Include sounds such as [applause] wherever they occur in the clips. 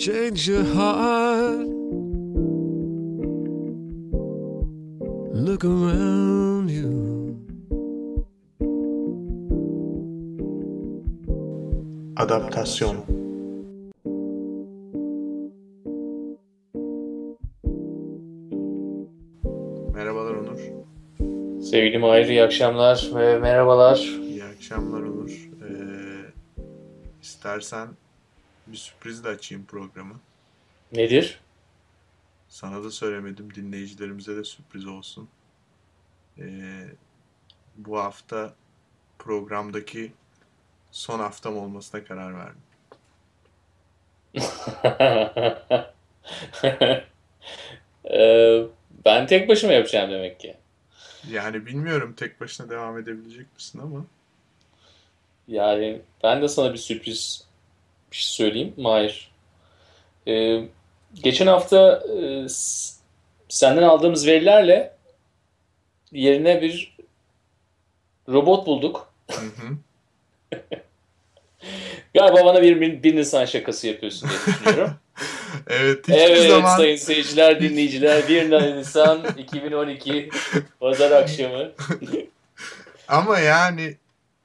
change your heart. Look around you. Adaptasyon Merhabalar Onur. Sevgili Mahir, iyi akşamlar ve merhabalar. İyi akşamlar Onur. Ee, istersen bir sürpriz de açayım programı. Nedir? Sana da söylemedim. Dinleyicilerimize de sürpriz olsun. Ee, bu hafta programdaki son haftam olmasına karar verdim. [laughs] Ee, ben tek başıma yapacağım demek ki. Yani bilmiyorum tek başına devam edebilecek misin ama. Yani ben de sana bir sürpriz bir şey söyleyeyim Mahir. Ee, geçen hafta e, senden aldığımız verilerle yerine bir robot bulduk. Hı hı. [laughs] Galiba bana bir, bir Nisan şakası yapıyorsun diye düşünüyorum. [laughs] Evet hiçbir Evet zaman sayın [laughs] seyirciler, dinleyiciler 1 Nisan 2012 Pazar akşamı. ama yani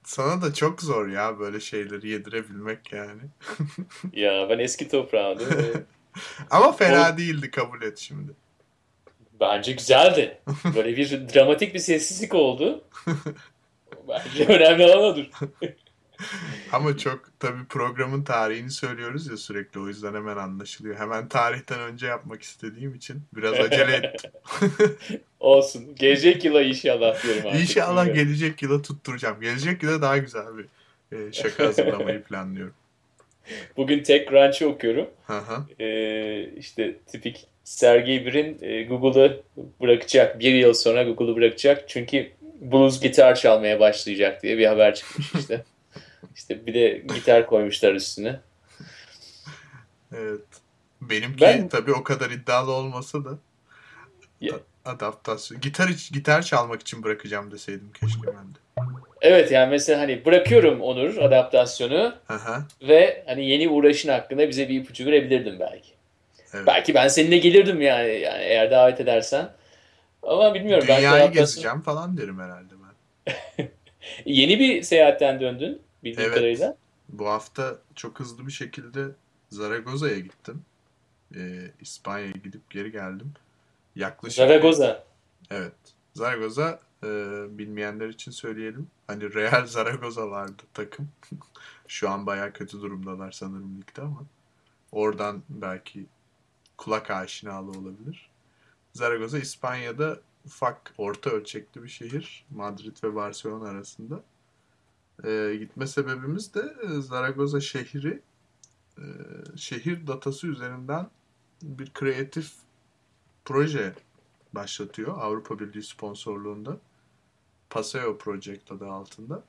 sana da çok zor ya böyle şeyleri yedirebilmek yani. [laughs] Ya ben eski toprağımdım. ve [laughs] Ama fena değildi kabul et şimdi. Bence güzeldi. [laughs] Böyle bir dramatik bir sessizlik oldu. Bence önemli olan odur. [laughs] Ama çok tabii programın tarihini söylüyoruz ya sürekli o yüzden hemen anlaşılıyor. Hemen tarihten önce yapmak istediğim için biraz acele ettim. [laughs] Olsun. Gelecek yıla inşallah diyorum artık. İnşallah Bilmiyorum. gelecek yıla tutturacağım. Gelecek yıla daha güzel bir e, şaka hazırlamayı planlıyorum. Bugün TechCrunch'ı okuyorum. Hı hı. Ee, işte tipik Sergey Brin e, Google'ı bırakacak. Bir yıl sonra Google'ı bırakacak. Çünkü blues gitar çalmaya başlayacak diye bir haber çıkmış işte. [laughs] işte bir de gitar koymuşlar üstüne. Evet. Benimki Ben- tabii o kadar iddialı olmasa da Ya- adaptasyon. Gitar gitar çalmak için bırakacağım deseydim keşke ben de. Evet yani mesela hani bırakıyorum Onur adaptasyonu hı. ve hani yeni uğraşın hakkında bize bir ipucu verebilirdin belki. Evet. Belki ben seninle gelirdim yani yani eğer davet edersen. Ama bilmiyorum. belki Dünyayı adaptasyon- gezeceğim falan derim herhalde ben. [laughs] Yeni bir seyahatten döndün bildiğim Evet. kadarıyla. Bu hafta çok hızlı bir şekilde Zaragoza'ya gittim. Ee, İspanya'ya gidip geri geldim. Yaklaşık Zaragoza. Evet. Zaragoza e, bilmeyenler için söyleyelim. Hani Real [laughs] Zaragoza vardı takım. [laughs] Şu an bayağı kötü durumdalar sanırım ligde ama. Oradan belki kulak aşinalı olabilir. Zaragoza İspanya'da ufak orta ölçekli bir şehir. Madrid ve Barcelona arasında. E, gitme sebebimiz de e, Zaragoza şehri e, şehir datası üzerinden bir kreatif proje başlatıyor Avrupa Birliği sponsorluğunda. Paseo Project adı altında.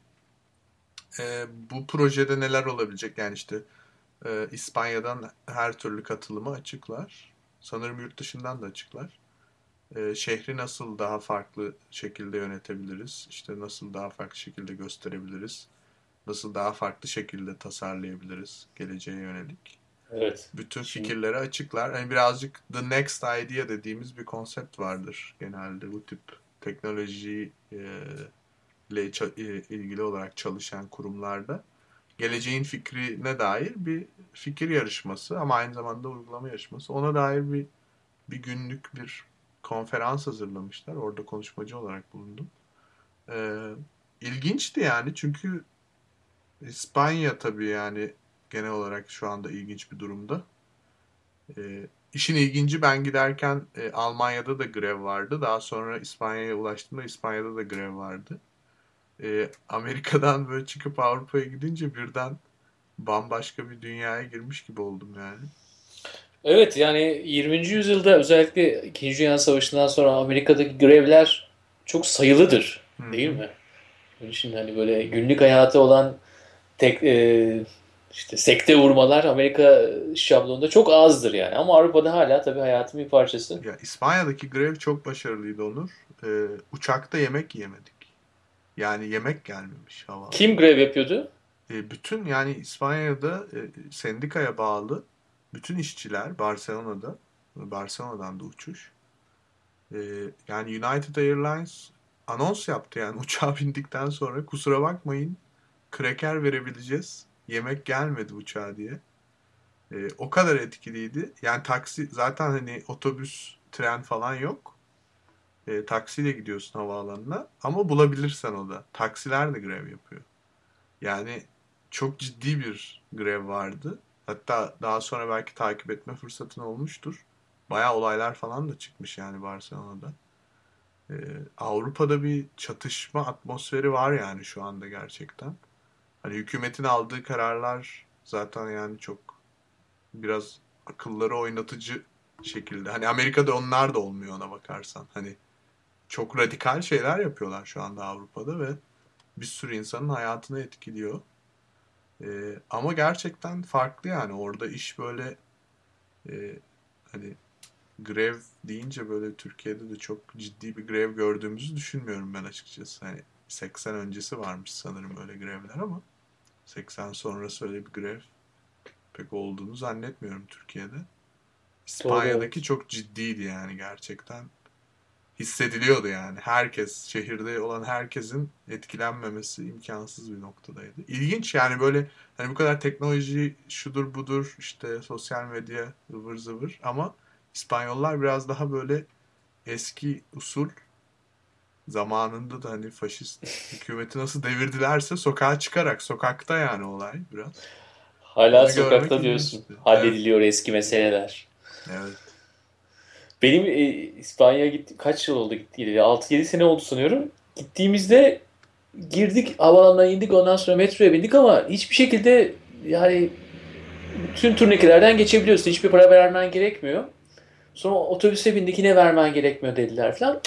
Ee, bu projede neler olabilecek? Yani işte e, İspanya'dan her türlü katılımı açıklar. Sanırım yurt dışından da açıklar. Ee, şehri nasıl daha farklı şekilde yönetebiliriz? İşte nasıl daha farklı şekilde gösterebiliriz? Nasıl daha farklı şekilde tasarlayabiliriz geleceğe yönelik? Evet. bütün Şimdi- fikirleri açıklar. Hani birazcık the next idea dediğimiz bir konsept vardır genelde bu tip teknoloji e, ile e, ilgili olarak çalışan kurumlarda. Geleceğin fikrine dair bir fikir yarışması ama aynı zamanda uygulama yarışması. Ona dair bir bir günlük bir konferans hazırlamışlar. Orada konuşmacı olarak bulundum. Ee, ilginçti yani çünkü İspanya tabii yani genel olarak şu anda ilginç bir durumda. Ee, işin ilginci ben giderken e, Almanya'da da grev vardı. Daha sonra İspanya'ya ulaştığımda İspanya'da da grev vardı. Ee, Amerika'dan böyle çıkıp Avrupa'ya gidince birden bambaşka bir dünyaya girmiş gibi oldum yani. Evet yani 20. yüzyılda özellikle 2. Dünya Savaşı'ndan sonra Amerika'daki grevler çok sayılıdır değil mi? Böyle Şimdi hani böyle günlük hayatı olan tek e, işte sekte vurmalar Amerika şablonunda çok azdır yani. Ama Avrupa'da hala tabii hayatın bir parçası. Ya İspanya'daki grev çok başarılıydı Onur. Ee, uçakta yemek yemedik. Yani yemek gelmemiş hava. Kim grev yapıyordu? E, bütün yani İspanya'da e, sendikaya bağlı bütün işçiler Barcelona'da Barcelona'dan da uçuş. Ee, yani United Airlines anons yaptı yani [laughs] uçağa bindikten sonra kusura bakmayın kraker verebileceğiz. Yemek gelmedi uçağa diye. Ee, o kadar etkiliydi. Yani taksi zaten hani otobüs, tren falan yok. Ee, taksiyle gidiyorsun havaalanına ama bulabilirsen o da. Taksiler de grev yapıyor. Yani çok ciddi bir grev vardı. Hatta daha sonra belki takip etme fırsatın olmuştur. Bayağı olaylar falan da çıkmış yani Barcelona'da. Ee, Avrupa'da bir çatışma atmosferi var yani şu anda gerçekten. Hani hükümetin aldığı kararlar zaten yani çok biraz akılları oynatıcı şekilde. Hani Amerika'da onlar da olmuyor ona bakarsan. Hani çok radikal şeyler yapıyorlar şu anda Avrupa'da ve bir sürü insanın hayatını etkiliyor. Ee, ama gerçekten farklı yani orada iş böyle e, hani grev deyince böyle Türkiye'de de çok ciddi bir grev gördüğümüzü düşünmüyorum ben açıkçası. Hani 80 öncesi varmış sanırım öyle grevler ama 80 sonrası öyle bir grev pek olduğunu zannetmiyorum Türkiye'de. İspanya'daki çok ciddiydi yani gerçekten. Hissediliyordu yani. Herkes, şehirde olan herkesin etkilenmemesi imkansız bir noktadaydı. İlginç yani böyle hani bu kadar teknoloji şudur budur işte sosyal medya ıvır zıvır ama İspanyollar biraz daha böyle eski usul zamanında da hani faşist hükümeti nasıl devirdilerse sokağa çıkarak sokakta yani olay biraz. Hala Bunu sokakta diyorsun. ilginçti. Hallediliyor eski meseleler. Evet. Benim e, İspanya'ya gitti kaç yıl oldu gittiğiyle? 6-7 sene oldu sanıyorum. Gittiğimizde girdik havaalanına indik ondan sonra metroya bindik ama hiçbir şekilde yani bütün turnikelerden geçebiliyorsun. Hiçbir para vermen gerekmiyor. Sonra otobüse bindik yine vermen gerekmiyor dediler falan.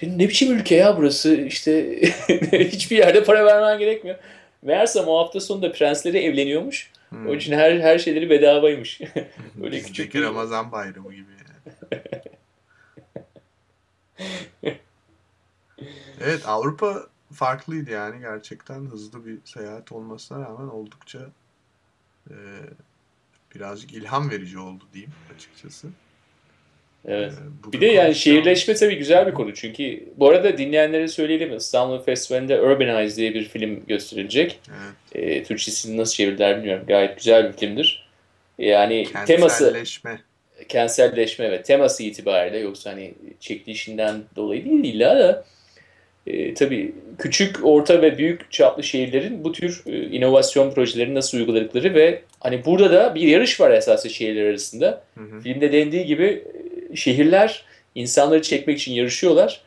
Dedim ne biçim ülke ya burası işte [laughs] hiçbir yerde para vermen gerekmiyor. Meğersem o hafta sonunda prensleri evleniyormuş. Hmm. Onun için her her şeyleri bedavaymış. [laughs] Öyle Bizdeki küçük bir- Ramazan bayramı gibi. [laughs] evet Avrupa farklıydı yani gerçekten hızlı bir seyahat olmasına rağmen oldukça e, birazcık ilham verici oldu diyeyim açıkçası. Evet. E, bugün Bir de yani şehirleşme tabii güzel bir konu. Çünkü bu arada dinleyenlere söyleyelim. İstanbul Festivali'nde Urbanize diye bir film gösterilecek. Evet, E, Türkçesini nasıl çevirdiler bilmiyorum. Gayet güzel bir filmdir. Yani teması kentselleşme. Kentselleşme evet teması itibariyle yoksa hani çekilişinden dolayı değil illa da e, tabii küçük, orta ve büyük çaplı şehirlerin bu tür e, inovasyon projeleri nasıl uyguladıkları ve hani burada da bir yarış var esasında şehirler arasında. Hı hı. Filmde dendiği gibi e, şehirler insanları çekmek için yarışıyorlar.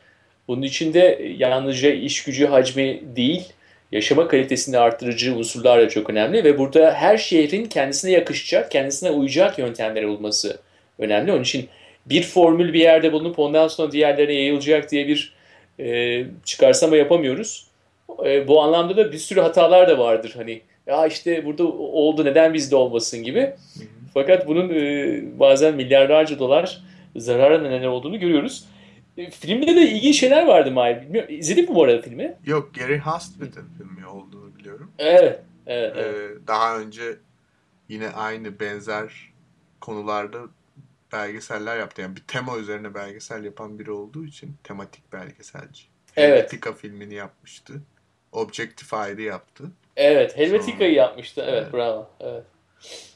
Bunun için de yalnızca iş gücü hacmi değil, yaşama kalitesini arttırıcı unsurlar da çok önemli ve burada her şehrin kendisine yakışacak, kendisine uyacak yöntemleri bulması önemli. Onun için bir formül bir yerde bulunup ondan sonra diğerlerine yayılacak diye bir e, çıkarsama yapamıyoruz. E, bu anlamda da bir sürü hatalar da vardır. Hani ya işte burada oldu neden bizde olmasın gibi. Fakat bunun e, bazen milyarlarca dolar zarara neden olduğunu görüyoruz. E, filmde de ilginç şeyler vardı Mahir. Bilmiyorum. İzledin mi bu arada filmi? Yok Gary Hustved'in filmi olduğunu biliyorum. Evet. Evet. evet. Ee, daha önce yine aynı benzer konularda belgeseller yaptı. Yani bir tema üzerine belgesel yapan biri olduğu için tematik belgeselci. Evet. Helvetica filmini yapmıştı. Objectify'ı yaptı. Evet. Helvetica'yı yapmıştı. Evet, Evet. bravo. Evet.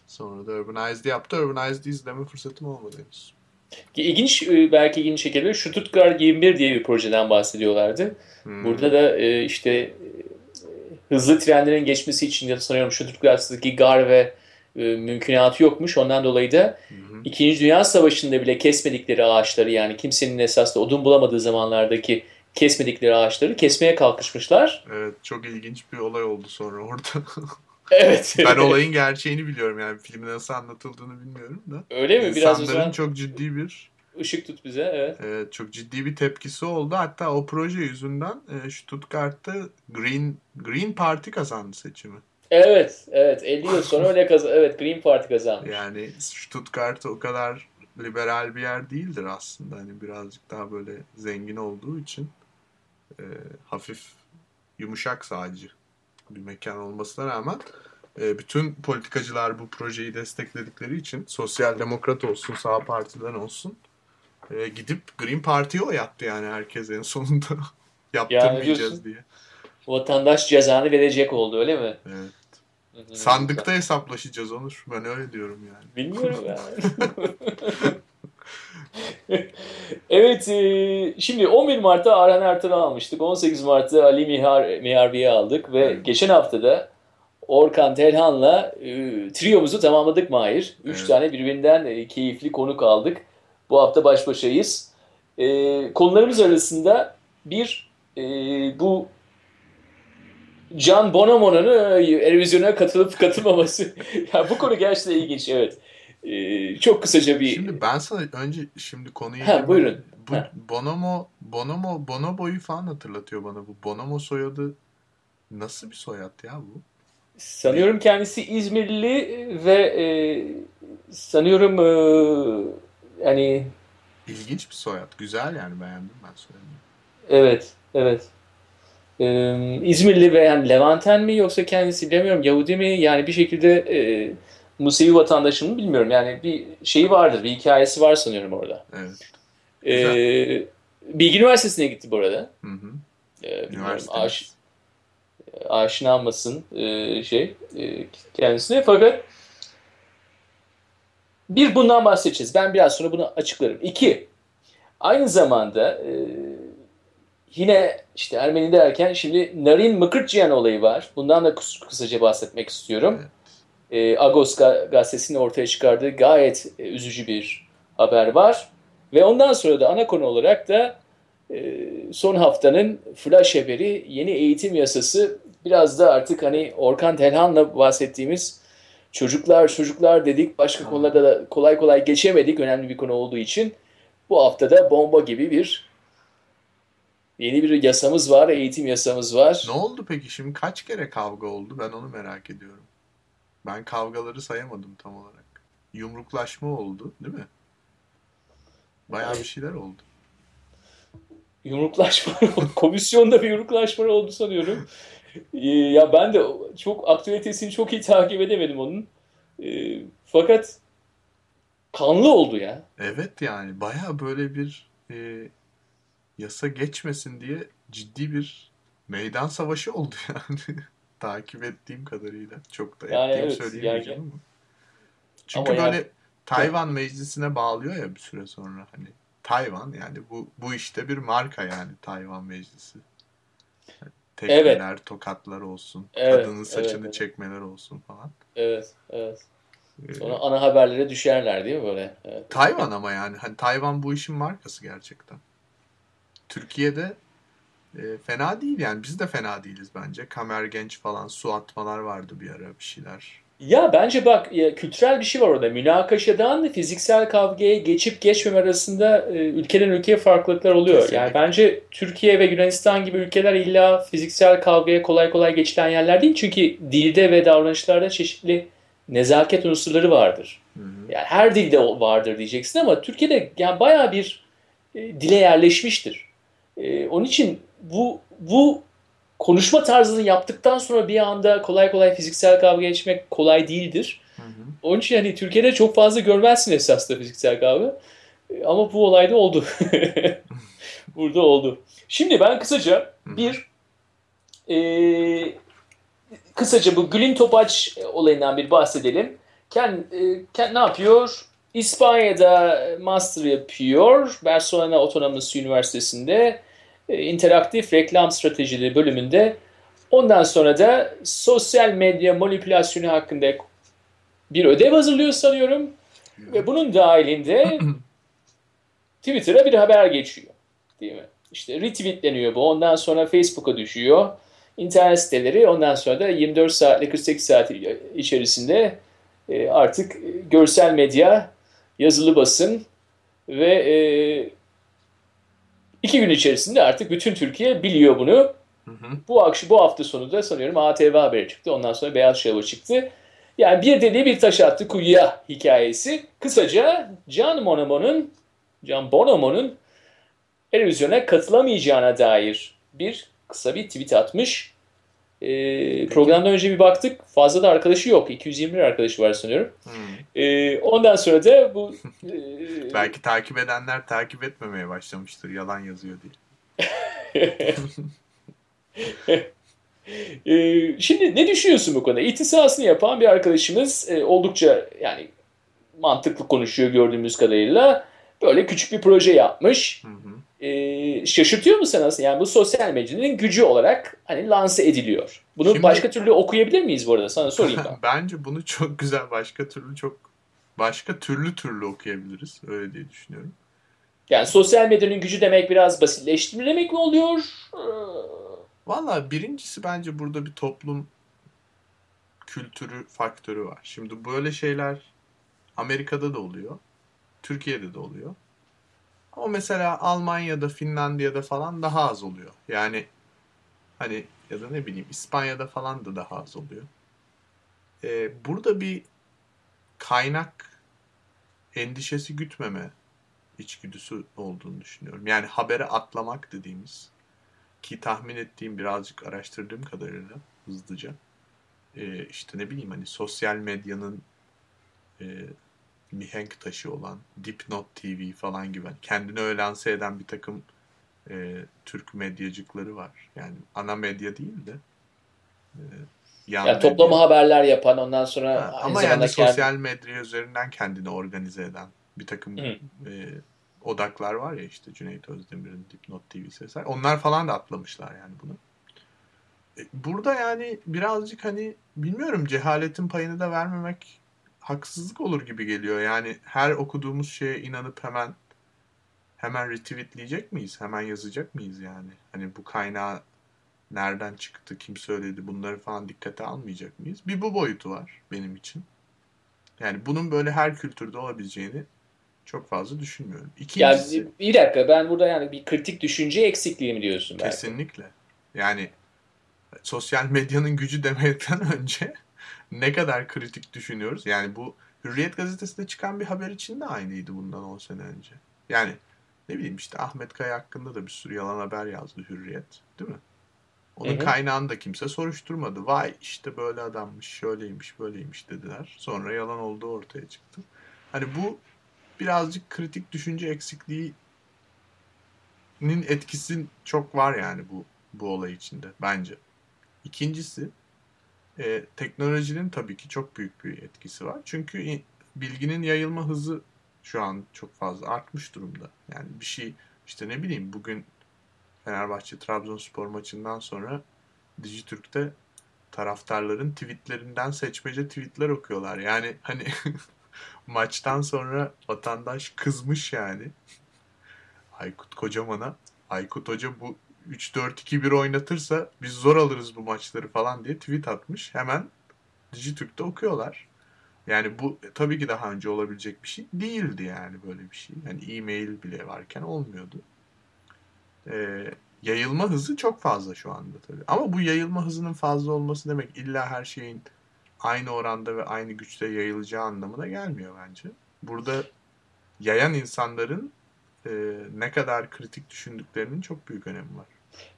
Sonra da Urbanized'i yaptı. Urbanized'i izleme fırsatım olmadı henüz. İlginç, e, belki ilginç şekilde Stuttgart 21 diye bir projeden bahsediyorlardı. Hmm. Burada da e, işte e, hızlı trenlerin geçmesi için ya da sanıyorum Stuttgart'taki gar ve e, mümkünatı yokmuş. Ondan dolayı da Hı hı. İkinci Dünya Savaşı'nda bile kesmedikleri ağaçları yani kimsenin esasında odun bulamadığı zamanlardaki kesmedikleri ağaçları kesmeye kalkışmışlar. Evet çok ilginç bir olay oldu sonra orada. [laughs] Evet. ben olayın gerçeğini biliyorum yani filmin nasıl anlatıldığını bilmiyorum da. Öyle mi? Biraz İnsanların zaman çok ciddi bir ışık tut bize. Evet. Evet, çok ciddi bir tepkisi oldu. Hatta o proje yüzünden e, Stuttgart'ta Green Green Party kazandı seçimi. Evet, evet. 50 yıl sonra öyle kazan. Evet, Green Party kazanmış. Yani Stuttgart o kadar liberal bir yer değildir aslında. Hani birazcık daha böyle zengin olduğu için e, hafif yumuşak sağcı bir mekan olmasına rağmen e, bütün politikacılar bu projeyi destekledikleri için sosyal demokrat olsun, sağ partiden olsun e, gidip Green Party'ye oy attı yani herkes en sonunda [laughs] yaptırmayacağız diyorsun. diye. Vatandaş cezanı verecek oldu öyle mi? Evet. Sandıkta hesaplaşacağız Onur. Ben öyle diyorum yani. Bilmiyorum yani. [laughs] evet, e, şimdi 11 Mart'ta Arhan Ertan'ı almıştık. 18 Mart'ta Ali Mihar, Miharbi'yi aldık ve Evet. geçen haftada Orkan Telhan'la e, triyomuzu tamamladık Mahir. 3 Evet. tane birbirinden e, keyifli konuk aldık. Bu hafta baş başayız. E, konularımız arasında bir e, bu Can Bonomo'nun e, Eurovision'a katılıp katılmaması. [laughs] ya bu konu gerçekten ilginç evet. E, çok kısaca bir Şimdi ben sana önce şimdi konuya Ha, buyurun. Bu Ha. Bonomo Bonomo Bonobo'yu falan hatırlatıyor bana bu. Bonomo soyadı nasıl bir soyad ya bu? sanıyorum kendisi İzmirli ve e, sanıyorum e, yani İlginç bir soyad. Güzel yani beğendim ben soyadını. evet evet E, İzmirli ve yani Levanten mi yoksa kendisi bilemiyorum Yahudi mi yani bir şekilde e, Musevi vatandaşı mı bilmiyorum yani bir şeyi vardır bir hikayesi var sanıyorum orada. Evet. E, Bilgi Üniversitesi'ne gitti bu arada. Hı hı. E, Üniversite. aş, aşina olmasın e, şey e, kendisine fakat bir bundan bahsedeceğiz. Ben biraz sonra bunu açıklarım. İki, aynı zamanda e, yine işte Ermeni derken şimdi Narin Mıkırtçıyan olayı var. Bundan da kıs- kısaca bahsetmek istiyorum. E, Agos ga- gazetesinin ortaya çıkardığı gayet e, üzücü bir haber var. Ve ondan sonra da ana konu olarak da e, son haftanın flash haberi yeni eğitim yasası biraz da artık hani Orkan Telhan'la bahsettiğimiz çocuklar çocuklar dedik başka konularda da kolay kolay geçemedik önemli bir konu olduğu için bu haftada bomba gibi bir yeni bir yasamız var eğitim yasamız var. Ne oldu peki? Şimdi kaç kere kavga oldu? Ben onu merak ediyorum. Ben kavgaları sayamadım tam olarak. Yumruklaşma oldu, değil mi? Bayağı bir şeyler oldu. Yumruklaşma [laughs] komisyonda bir yumruklaşma oldu sanıyorum. Ee, ya ben de çok aktivitesini çok iyi takip edemedim onun. Ee, fakat kanlı oldu ya. Evet yani bayağı böyle bir e, yasa geçmesin diye ciddi bir meydan savaşı oldu [laughs] yani. Takip ettiğim kadarıyla. Çok da Yani ettiğim evet, söyleyemeyeceğim ama. Çünkü Ama yani- böyle Tayvan meclisine bağlıyor ya bir süre sonra hani. Tayvan yani bu bu işte bir marka yani Tayvan meclisi. Tekmeler, tokatlar olsun, Evet, kadının saçını evet, evet. çekmeler olsun falan. Evet, evet. Ee, Sonra ana haberlere düşerler değil mi böyle? Evet. Tayvan ama yani hani Tayvan bu işin markası gerçekten. Türkiye'de e, fena değil yani biz de fena değiliz bence. Kamer Genç falan su atmalar vardı bir ara bir şeyler. Ya bence bak ya, kültürel bir şey var orada. Münakaşadan fiziksel kavgaya geçip geçmeme arasında e, ülkeden ülkeye farklılıklar oluyor. Kesinlikle. Yani bence Türkiye ve Yunanistan gibi ülkeler illa fiziksel kavgaya kolay kolay geçilen yerler değil. Çünkü dilde ve davranışlarda çeşitli nezaket unsurları vardır. Hı hı. Yani her dilde vardır diyeceksin ama Türkiye'de yani bayağı bir e, dile yerleşmiştir. E, onun için bu bu konuşma tarzını yaptıktan sonra bir anda kolay kolay fiziksel kavga geçmek kolay değildir. Hı hı. Onun için hani Türkiye'de çok fazla görmezsin esasında fiziksel kavga. E, Ama bu olayda oldu. [laughs] Burada oldu. Şimdi ben kısaca bir e, kısaca bu Gül'ün Topaç olayından bir bahsedelim. Ken, e, Ken ne yapıyor? İspanya'da master yapıyor. Barcelona Otonomous Üniversitesi'nde interaktif reklam stratejileri bölümünde. Ondan sonra da sosyal medya manipülasyonu hakkında bir ödev hazırlıyor sanıyorum. Ve bunun dahilinde [clears throat] Twitter'a bir haber geçiyor. Değil mi? İşte retweetleniyor bu. Ondan sonra Facebook'a düşüyor. İnternet siteleri ondan sonra da 24 saat ile 48 saat içerisinde e, artık görsel medya, yazılı basın ve e, iki gün içerisinde artık bütün Türkiye biliyor bunu. Hı hı. Bu akşam bu hafta sonu da sanıyorum ATV haberi çıktı. Ondan sonra Beyaz Şova çıktı. Yani bir dediği bir taş attı kuyuya hikayesi. Kısaca Can Bonomo'nun Can Bonomo'nun televizyona katılamayacağına dair bir kısa bir tweet atmış. E, programdan önce bir baktık. Fazla da arkadaşı yok. 221 arkadaşı var sanıyorum. Hmm. E, ondan sonra da bu [laughs] e, Belki takip edenler takip etmemeye başlamıştır. Yalan yazıyor diye. [laughs] Ee, şimdi ne düşünüyorsun bu konuda? İhtisasını yapan bir arkadaşımız e, oldukça yani mantıklı konuşuyor gördüğümüz kadarıyla. Böyle küçük bir proje yapmış. Hı hı. Ee, şaşırtıyor mu sana? Yani bu sosyal medyanın gücü olarak hani lanse ediliyor. Bunu Şimdi- başka türlü okuyabilir miyiz bu arada? Sana sorayım ben. [laughs] Bence bunu çok güzel başka türlü çok başka türlü türlü okuyabiliriz. Öyle diye düşünüyorum. Yani sosyal medyanın gücü demek biraz basitleştirmek mi oluyor? Valla birincisi bence burada bir toplum kültürü faktörü var. Şimdi böyle şeyler Amerika'da da oluyor. Türkiye'de de oluyor. Ama mesela Almanya'da, Finlandiya'da falan daha az oluyor. Yani hani ya da ne bileyim İspanya'da falan da daha az oluyor. Ee, burada bir kaynak endişesi gütmeme içgüdüsü olduğunu düşünüyorum. Yani habere atlamak dediğimiz ki tahmin ettiğim birazcık araştırdığım kadarıyla hızlıca e, işte ne bileyim hani sosyal medyanın e, mihenk taşı olan Dipnot TV falan gibi hani kendini öyle lanse eden bir takım e, Türk medyacıkları var. Yani ana medya değil de e, yan yani toplama medya. haberler yapan ondan sonra Ha, ama yani kendi- sosyal medya üzerinden kendini organize eden bir takım Hı. e, odaklar var ya işte Cüneyt Özdemir'in Dipnot TV sesler. Onlar falan da atlamışlar yani bunu. E, Burada yani birazcık hani bilmiyorum cehaletin payını da vermemek haksızlık olur gibi geliyor. Yani her okuduğumuz şeye inanıp hemen hemen retweetleyecek miyiz? Hemen yazacak mıyız yani? Hani bu kaynağı nereden çıktı, kim söyledi bunları falan dikkate almayacak mıyız? Bir bu boyutu var benim için. Yani bunun böyle her kültürde olabileceğini çok fazla düşünmüyorum. İkincisi Yani bir dakika ben burada yani bir kritik düşünce eksikliği mi diyorsun belki? kesinlikle. Yani sosyal medyanın gücü demekten [laughs] önce ne kadar kritik düşünüyoruz. Yani bu Hürriyet gazetesinde çıkan bir haber için de aynıydı bundan 10 sene önce. Yani ne bileyim işte Ahmet Kaya hakkında da bir sürü yalan haber yazdı Hürriyet. Değil mi? Onun hı. kaynağını da kimse soruşturmadı. Vay işte böyle adammış, şöyleymiş, böyleymiş dediler. Sonra yalan olduğu ortaya çıktı. Hani bu birazcık kritik düşünce eksikliğinin etkisi çok var yani bu bu olay içinde bence. İkincisi e, teknolojinin tabii ki çok büyük bir etkisi var. Çünkü bilginin yayılma hızı şu an çok fazla artmış durumda. Yani bir şey işte ne bileyim bugün Fenerbahçe Trabzonspor maçından sonra Dijitürk'te taraftarların tweetlerinden seçmece tweetler okuyorlar. Yani hani [laughs] maçtan sonra vatandaş kızmış yani. Aykut Kocaman'a. Aykut Hoca bu 3-4-2-1 oynatırsa biz zor alırız bu maçları falan diye tweet atmış. Hemen Dijitürk'te okuyorlar. Yani bu tabii ki daha önce olabilecek bir şey değildi yani böyle bir şey. Yani e-mail bile varken olmuyordu. Ee, yayılma hızı çok fazla şu anda tabii. Ama bu yayılma hızının fazla olması demek illa her şeyin aynı oranda ve aynı güçte yayılacağı anlamına gelmiyor bence. Burada yayan insanların e, ne kadar kritik düşündüklerinin çok büyük önemi var.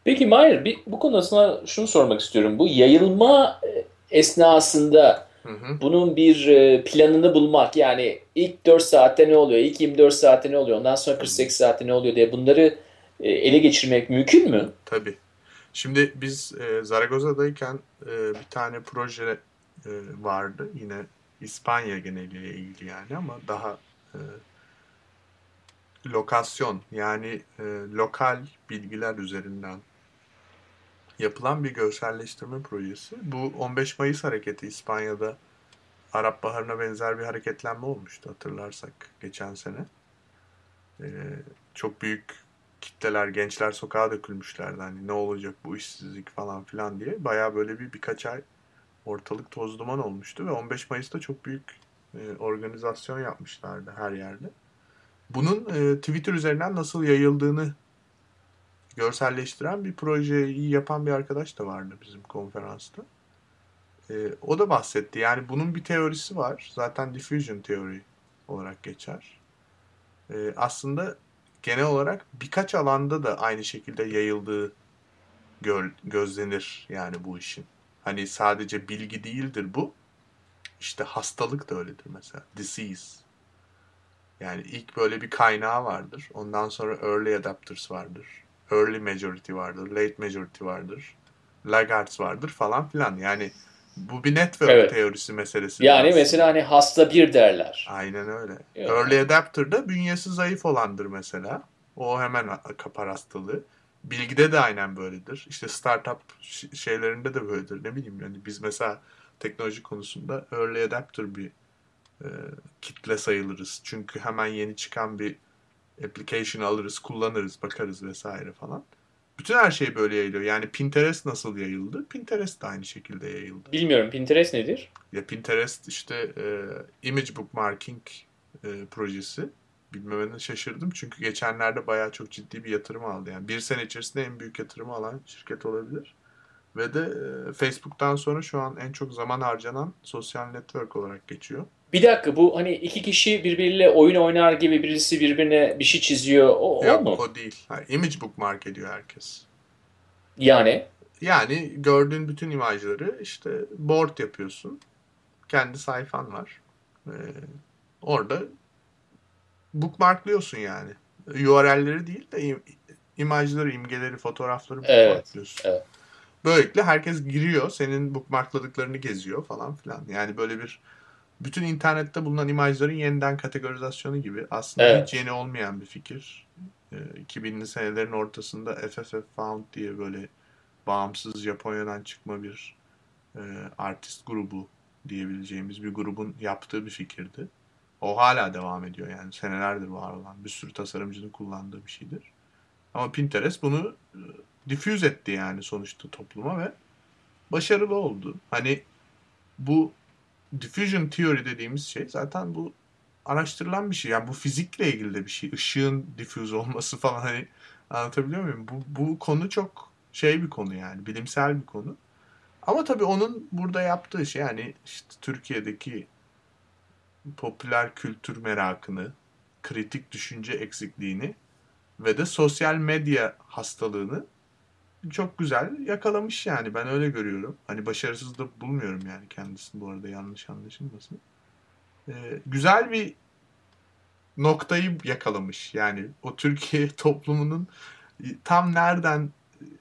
Peki Mahir bir, bu konuda sana şunu sormak istiyorum. Bu yayılma e, esnasında Hı hı. bunun bir e, planını bulmak yani ilk 4 saatte ne oluyor, ilk 24 saatte ne oluyor, ondan sonra 48 saatte ne oluyor diye bunları e, ele geçirmek mümkün mü? Tabii. Şimdi biz e, Zaragoza'dayken e, bir tane proje e, vardı. Yine İspanya geneliyle ilgili yani ama daha e, lokasyon yani e, lokal bilgiler üzerinden yapılan bir görselleştirme projesi. Bu 15 Mayıs hareketi İspanya'da Arap Baharı'na benzer bir hareketlenme olmuştu hatırlarsak geçen sene. E, çok büyük kitleler, gençler sokağa dökülmüşlerdi. Hani ne olacak bu işsizlik falan filan diye. Baya böyle bir birkaç ay ortalık toz duman olmuştu ve 15 Mayıs'ta çok büyük e, organizasyon yapmışlardı her yerde. Bunun e, Twitter üzerinden nasıl yayıldığını görselleştiren bir projeyi yapan bir arkadaş da vardı bizim konferansta. E, o da bahsetti. Yani bunun bir teorisi var. Zaten diffusion teori olarak geçer. E, aslında genel olarak birkaç alanda da aynı şekilde yayıldığı gör, gözlenir yani bu işin. Hani sadece bilgi değildir bu. İşte hastalık da öyledir mesela. Disease. Yani ilk böyle bir kaynağı vardır. Ondan sonra early adapters vardır. Early majority vardır. Late majority vardır. Laggards vardır falan filan. Yani bu bir network Evet. teorisi meselesi. Yani biraz. mesela hani hasta bir derler. Aynen öyle. Ya. Early adapter da bünyesi zayıf olandır mesela. O hemen kapar hastalığı. Bilgide de aynen böyledir. İşte startup şeylerinde de böyledir. Ne bileyim yani biz mesela teknoloji konusunda early adapter bir e, kitle sayılırız. Çünkü hemen yeni çıkan bir application alırız, kullanırız, bakarız vesaire falan. Bütün her şey böyle yayılıyor. Yani Pinterest nasıl yayıldı? Pinterest de aynı şekilde yayıldı. Bilmiyorum Pinterest nedir? Ya Pinterest işte e, image bookmarking e, projesi. Bilmemene şaşırdım çünkü geçenlerde bayağı çok ciddi bir yatırım aldı. Yani bir sene içerisinde en büyük yatırımı alan şirket olabilir. Ve de e, Facebook'tan sonra şu an en çok zaman harcanan sosyal network olarak geçiyor. Bir dakika bu hani iki kişi birbiriyle oyun oynar gibi birisi birbirine bir şey çiziyor. O, o Yok mu? o değil. Ha, image bookmark ediyor herkes. Yani Yani gördüğün bütün imajları işte board yapıyorsun. Kendi sayfan var. Ee, orada bookmarklıyorsun yani. URL'leri değil de im- imajları, imgeleri, fotoğrafları Evet, bookmarklıyorsun. evet. Böylelikle herkes giriyor, senin bookmarkladıklarını geziyor falan filan. Yani böyle bir bütün internette bulunan imajların yeniden kategorizasyonu gibi. Aslında Evet. hiç yeni olmayan bir fikir. Ee, 2000'li senelerin ortasında FFF Found diye böyle bağımsız Japonya'dan çıkma bir e, artist grubu diyebileceğimiz bir grubun yaptığı bir fikirdi. O hala devam ediyor yani senelerdir var olan bir sürü tasarımcının kullandığı bir şeydir. Ama Pinterest bunu e, diffuse etti yani sonuçta topluma ve başarılı oldu. Hani bu diffusion theory dediğimiz şey zaten bu araştırılan bir şey. Yani bu fizikle ilgili de bir şey. Işığın diffuse olması falan hani anlatabiliyor muyum? Bu, bu konu çok şey bir konu yani. Bilimsel bir konu. Ama tabii onun burada yaptığı şey yani işte Türkiye'deki popüler kültür merakını, kritik düşünce eksikliğini ve de sosyal medya hastalığını çok güzel yakalamış yani. Ben öyle görüyorum. Hani başarısız da bulmuyorum yani kendisini bu arada yanlış anlaşılmasın. Ee, güzel bir noktayı yakalamış. Yani o Türkiye [laughs] toplumunun tam nereden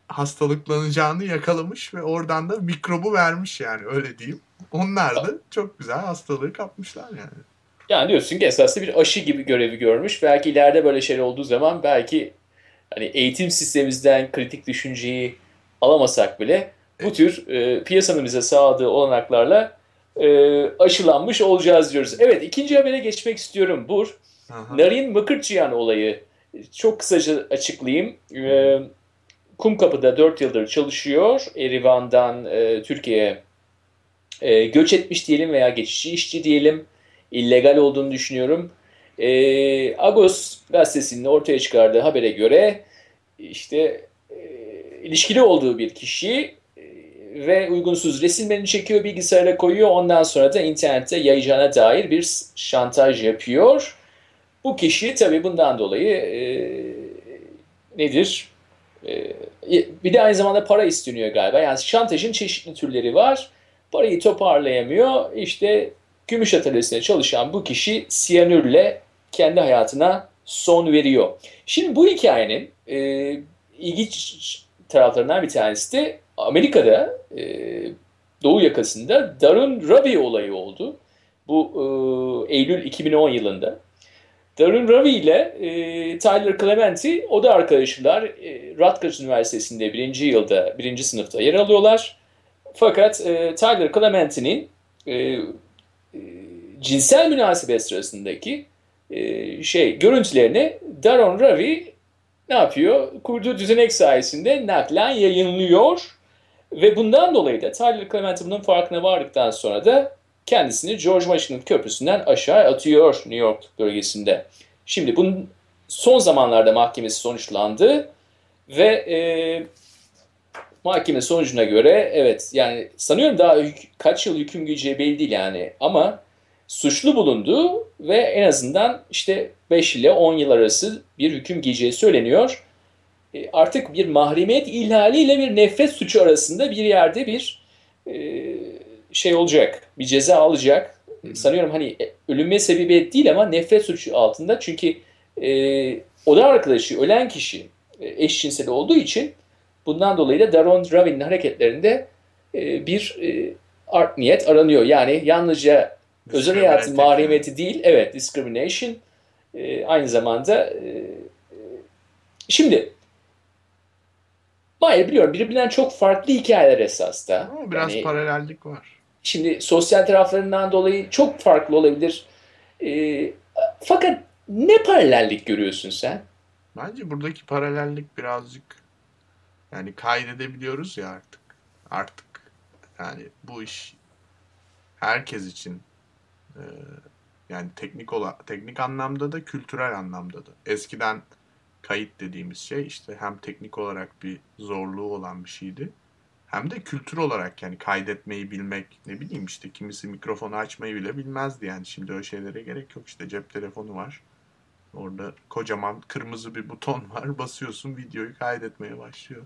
hastalıklanacağını yakalamış ve oradan da mikrobu vermiş yani öyle diyeyim. Onlar da çok güzel hastalığı kapmışlar yani. yani diyorsun ki esasında bir aşı gibi görevi görmüş. Belki ileride böyle şeyler olduğu zaman belki hani eğitim sistemimizden kritik düşünceyi alamasak bile bu tür e, piyasanın bize sağladığı olanaklarla e, aşılanmış olacağız diyoruz. Evet ikinci habere geçmek istiyorum. Bur. Aha. Narin Mıkırçıyan olayı. Çok kısaca açıklayayım. Ee, Kumkapı'da 4 yıldır çalışıyor. Erivan'dan e, Türkiye'ye e, göç etmiş diyelim veya geçici işçi diyelim. illegal olduğunu düşünüyorum. E, Agos gazetesinin ortaya çıkardığı habere göre işte e, ilişkili olduğu bir kişi e, ve uygunsuz resimlerini çekiyor, bilgisayara koyuyor. Ondan sonra da internette yayacağına dair bir şantaj yapıyor. Bu kişi tabii bundan dolayı e, nedir? E, bir de aynı zamanda para isteniyor galiba. Yani şantajın çeşitli türleri var. Parayı toparlayamıyor. İşte gümüş atölyesinde çalışan bu kişi siyanürle kendi hayatına son veriyor. Şimdi bu hikayenin e, ilginç taraflarından bir tanesi de Amerika'da e, Doğu yakasında Darun Ravi olayı oldu. Bu e, Eylül 2010 yılında. Darun Ravi ile e, Tyler Clementi o da arkadaşlar e, Rutgers Üniversitesi'nde birinci yılda, birinci sınıfta yer alıyorlar. Fakat e, Tyler Clementi'nin e, e, cinsel münasebet sırasındaki e, şey görüntülerini Darun Ravi ne yapıyor? Kurduğu düzenek sayesinde naklen yayınlıyor. Ve bundan dolayı da Tyler Clementi bunun farkına vardıktan sonra da kendisini George Washington Köprüsü'nden aşağı atıyor New York bölgesinde. Şimdi bunun son zamanlarda mahkemesi sonuçlandı ve e, mahkeme sonucuna göre evet yani sanıyorum daha kaç yıl hüküm giyeceği belli değil yani ama suçlu bulundu ve en azından işte 5 ile 10 yıl arası bir hüküm giyeceği söyleniyor. e, artık bir mahremiyet ihlaliyle bir nefret suçu arasında bir yerde bir e, şey olacak. Bir ceza alacak. Hı. Sanıyorum hani e, ölüme sebebiyet değil ama nefret suçu altında. Çünkü e, oda arkadaşı, ölen kişi eşcinsel olduğu için bundan dolayı da Daron Ravin'in hareketlerinde e, bir e, art niyet aranıyor. Yani yalnızca özel hayatın mahremiyeti değil, evet discrimination e, aynı zamanda e, e, şimdi Hayır biliyorum birbirinden çok farklı hikayeler esas da. yani. Ama biraz Yani paralellik var. Şimdi sosyal taraflarından dolayı çok farklı olabilir. E, fakat ne paralellik görüyorsun sen? Bence buradaki paralellik birazcık yani kaydedebiliyoruz ya artık. Artık yani bu iş herkes için e, yani teknik ola, teknik anlamda da kültürel anlamda da. Eskiden kayıt dediğimiz şey işte hem teknik olarak bir zorluğu olan bir şeydi. Hem de kültür olarak yani kaydetmeyi bilmek ne bileyim işte kimisi mikrofonu açmayı bile bilmezdi yani şimdi öyle şeylere gerek yok işte cep telefonu var. Orada kocaman kırmızı bir buton var. [laughs] Basıyorsun videoyu kaydetmeye başlıyor.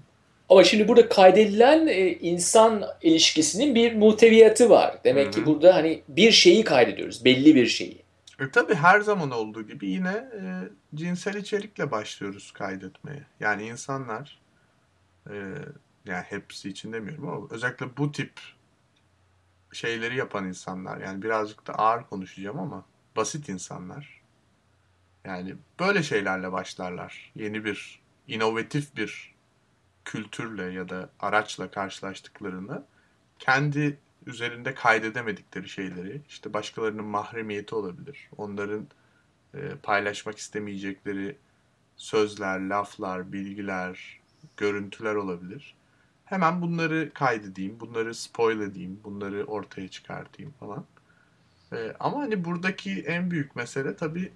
Ama şimdi burada kaydedilen e, insan ilişkisinin bir muhteviyatı var. Demek Hı ki hı. burada hani bir şeyi kaydediyoruz, belli bir şeyi. E tabii her zaman olduğu gibi yine e, cinsel içerikle başlıyoruz kaydetmeye. Yani insanlar e, yani hepsi için demiyorum ama özellikle bu tip şeyleri yapan insanlar yani birazcık da ağır konuşacağım ama basit insanlar yani böyle şeylerle başlarlar. Yeni bir inovatif bir kültürle ya da araçla karşılaştıklarını kendi üzerinde kaydedemedikleri şeyleri işte başkalarının mahremiyeti olabilir. Onların e, paylaşmak istemeyecekleri sözler, laflar, bilgiler, görüntüler olabilir. Hemen bunları kaydedeyim, bunları spoil edeyim, bunları ortaya çıkartayım falan. E, ama hani buradaki en büyük mesele tabii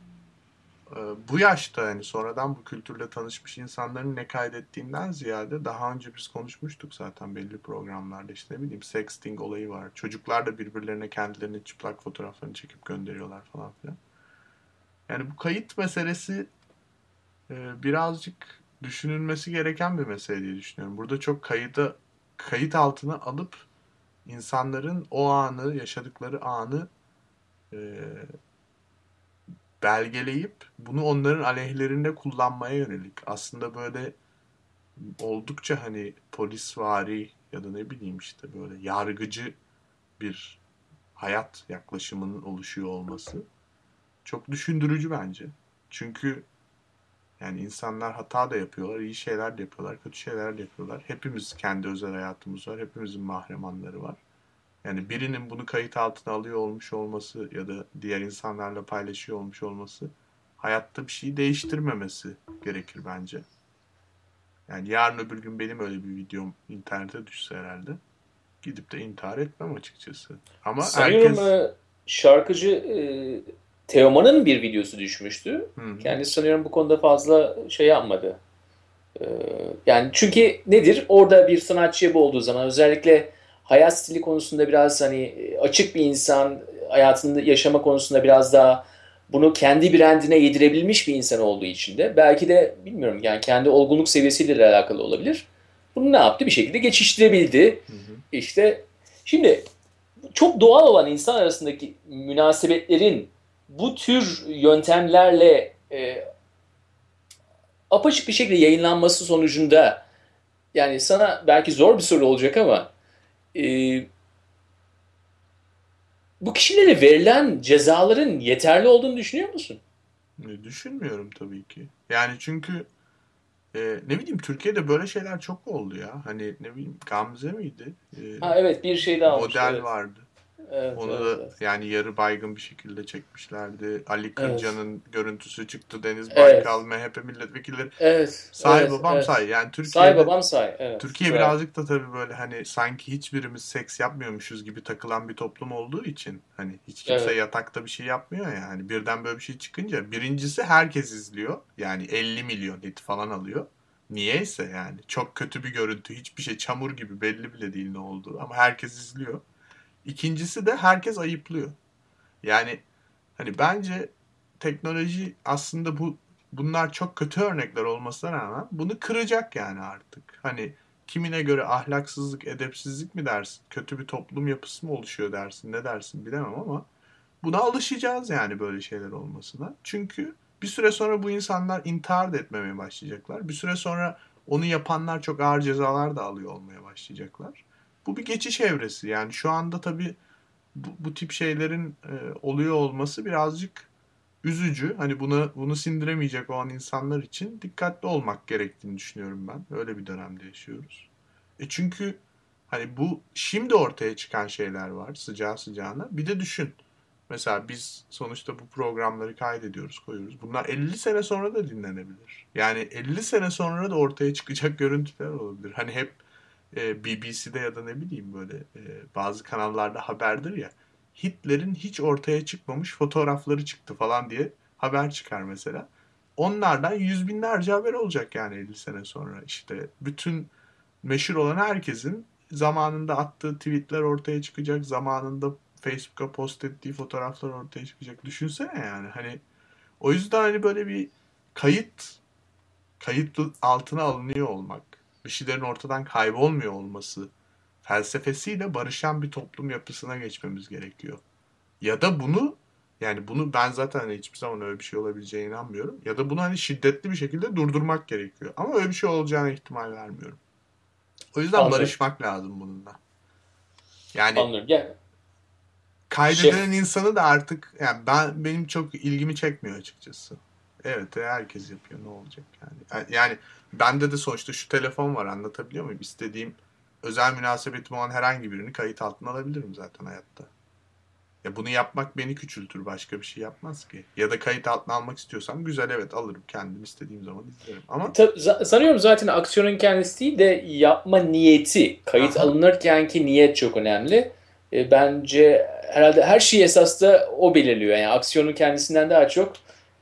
bu yaşta hani sonradan bu kültürle tanışmış insanların ne kaydettiğinden ziyade daha önce biz konuşmuştuk zaten belli programlarda işte ne bileyim sexting olayı var. Çocuklar da birbirlerine kendilerinin çıplak fotoğraflarını çekip gönderiyorlar falan filan. Yani bu kayıt meselesi e, birazcık düşünülmesi gereken bir mesele diye düşünüyorum. Burada çok kayıda kayıt altına alıp insanların o anı, yaşadıkları anı e, belgeleyip bunu onların aleyhlerinde kullanmaya yönelik. Aslında böyle oldukça hani polisvari ya da ne bileyim işte böyle yargıcı bir hayat yaklaşımının oluşuyor olması çok düşündürücü bence. Çünkü yani insanlar hata da yapıyorlar, iyi şeyler de yapıyorlar, kötü şeyler de yapıyorlar. Hepimiz kendi özel hayatımız var, hepimizin mahremanları var. Yani birinin bunu kayıt altına alıyor olmuş olması ya da diğer insanlarla paylaşıyor olmuş olması hayatta bir şeyi değiştirmemesi gerekir bence. Yani yarın öbür gün benim öyle bir videom internete düşse herhalde gidip de intihar etmem açıkçası. Ama Sanıyorum herkes... e, şarkıcı e, Teoman'ın bir videosu düşmüştü. Hı hı. Kendisi sanıyorum bu konuda fazla şey yapmadı. E, yani çünkü nedir? Orada bir sanatçı bu olduğu zaman özellikle hayat stili konusunda biraz hani e, açık bir insan, hayatında yaşama konusunda biraz daha bunu kendi brandine yedirebilmiş bir insan olduğu için de belki de bilmiyorum yani kendi olgunluk seviyesiyle de alakalı olabilir. Bunu ne yaptı? Bir şekilde geçiştirebildi. Hı hı. İşte şimdi çok doğal olan insan arasındaki münasebetlerin bu tür yöntemlerle e, apaçık bir şekilde yayınlanması sonucunda yani sana belki zor bir soru olacak ama e, bu kişilere verilen cezaların yeterli olduğunu düşünüyor musun? E, Düşünmüyorum tabii ki. Yani çünkü e, ne bileyim Türkiye'de böyle şeyler çok oldu ya. Hani ne bileyim Gamze miydi? E, Ha evet bir şey daha model evet. vardı. Evet, Onu evet, da evet. yani yarı baygın bir şekilde çekmişlerdi. Ali Kırca'nın görüntüsü çıktı. Deniz Evet. Baykal, MHP milletvekilleri. Evet. Say evet, babam evet. say. Yani Türkiye'de Say babam say. Evet. Türkiye Evet. birazcık da tabii böyle hani sanki hiçbirimiz seks yapmıyormuşuz gibi takılan bir toplum olduğu için hani hiç kimse Evet. yatakta bir şey yapmıyor ya. Hani birden böyle bir şey çıkınca birincisi herkes izliyor. Yani 50 milyon hit falan alıyor. Niyeyse yani çok kötü bir görüntü, hiçbir şey çamur gibi belli bile değil ne olduğu ama herkes izliyor. İkincisi de herkes ayıplıyor. Yani hani bence teknoloji aslında bu bunlar çok kötü örnekler olmasına rağmen bunu kıracak yani artık. Hani kimine göre ahlaksızlık, edepsizlik mi dersin? Kötü bir toplum yapısı mı oluşuyor dersin? Ne dersin bilemem ama buna alışacağız yani böyle şeyler olmasına. Çünkü bir süre sonra bu insanlar intihar da etmemeye başlayacaklar. Bir süre sonra onu yapanlar çok ağır cezalar da alıyor olmaya başlayacaklar. Bu bir geçiş evresi. Yani şu anda tabii bu, bu tip şeylerin e, oluyor olması birazcık üzücü. Hani bunu bunu sindiremeyecek olan insanlar için dikkatli olmak gerektiğini düşünüyorum ben. Öyle bir dönemde yaşıyoruz. E çünkü hani bu şimdi ortaya çıkan şeyler var sıcağı sıcağına. Bir de düşün. Mesela biz sonuçta bu programları kaydediyoruz, koyuyoruz. Bunlar 50 sene sonra da dinlenebilir. Yani 50 sene sonra da ortaya çıkacak görüntüler olabilir. Hani hep e, BBC'de ya da ne bileyim böyle e, bazı kanallarda haberdir ya. Hitler'in hiç ortaya çıkmamış fotoğrafları çıktı falan diye haber çıkar mesela. Onlardan yüz binlerce haber olacak yani 50 sene sonra. işte bütün meşhur olan herkesin zamanında attığı tweetler ortaya çıkacak. Zamanında Facebook'a post ettiği fotoğraflar ortaya çıkacak. Düşünsene yani hani o yüzden hani böyle bir kayıt kayıt altına alınıyor olmak, bir şeylerin ortadan kaybolmuyor olması felsefesiyle barışan bir toplum yapısına geçmemiz gerekiyor. Ya da bunu yani bunu ben zaten hani hiçbir zaman öyle bir şey olabileceğine inanmıyorum. Ya da bunu hani şiddetli bir şekilde durdurmak gerekiyor. Ama öyle bir şey olacağına ihtimal vermiyorum. O yüzden Anladım. barışmak lazım bununla. Yani Anladım. Yani kaydedilen şey... insanı da artık yani ben benim çok ilgimi çekmiyor açıkçası. Evet herkes yapıyor ne olacak yani. Yani bende de sonuçta şu telefon var anlatabiliyor muyum? İstediğim özel münasebetim olan herhangi birini kayıt altına alabilirim zaten hayatta. Ya bunu yapmak beni küçültür başka bir şey yapmaz ki. Ya da kayıt altına almak istiyorsam güzel evet alırım kendim istediğim zaman izlerim. Ama Ta- sanıyorum zaten aksiyonun kendisi değil de yapma niyeti. Kayıt Aha. alınırkenki niyet çok önemli. E, bence herhalde her şey esas da o belirliyor. Yani aksiyonun kendisinden daha çok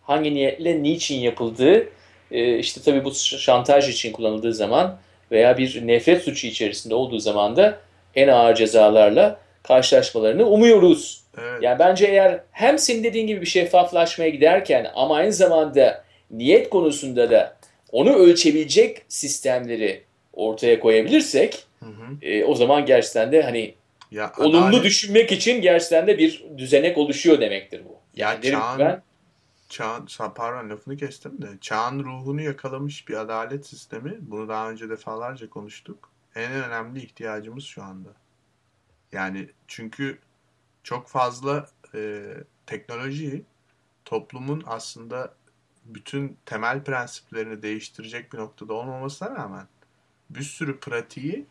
hangi niyetle, niçin yapıldığı, e, işte tabii bu şantaj için kullanıldığı zaman veya bir nefret suçu içerisinde olduğu zaman da en ağır cezalarla karşılaşmalarını umuyoruz. Evet. Yani bence eğer hem senin dediğin gibi bir şeffaflaşmaya giderken ama aynı zamanda niyet konusunda da onu ölçebilecek sistemleri ortaya koyabilirsek hı hı. E, o zaman gerçekten de hani ya, olumlu adalet... düşünmek için gerçekten de bir düzenek oluşuyor demektir bu. Yani ya çağın, ben, çağın, pardon lafını kestim de çağın ruhunu yakalamış bir adalet sistemi. Bunu daha önce defalarca konuştuk. En önemli ihtiyacımız şu anda. Yani çünkü çok fazla e, teknoloji toplumun aslında bütün temel prensiplerini değiştirecek bir noktada olmamasına rağmen bir sürü pratiği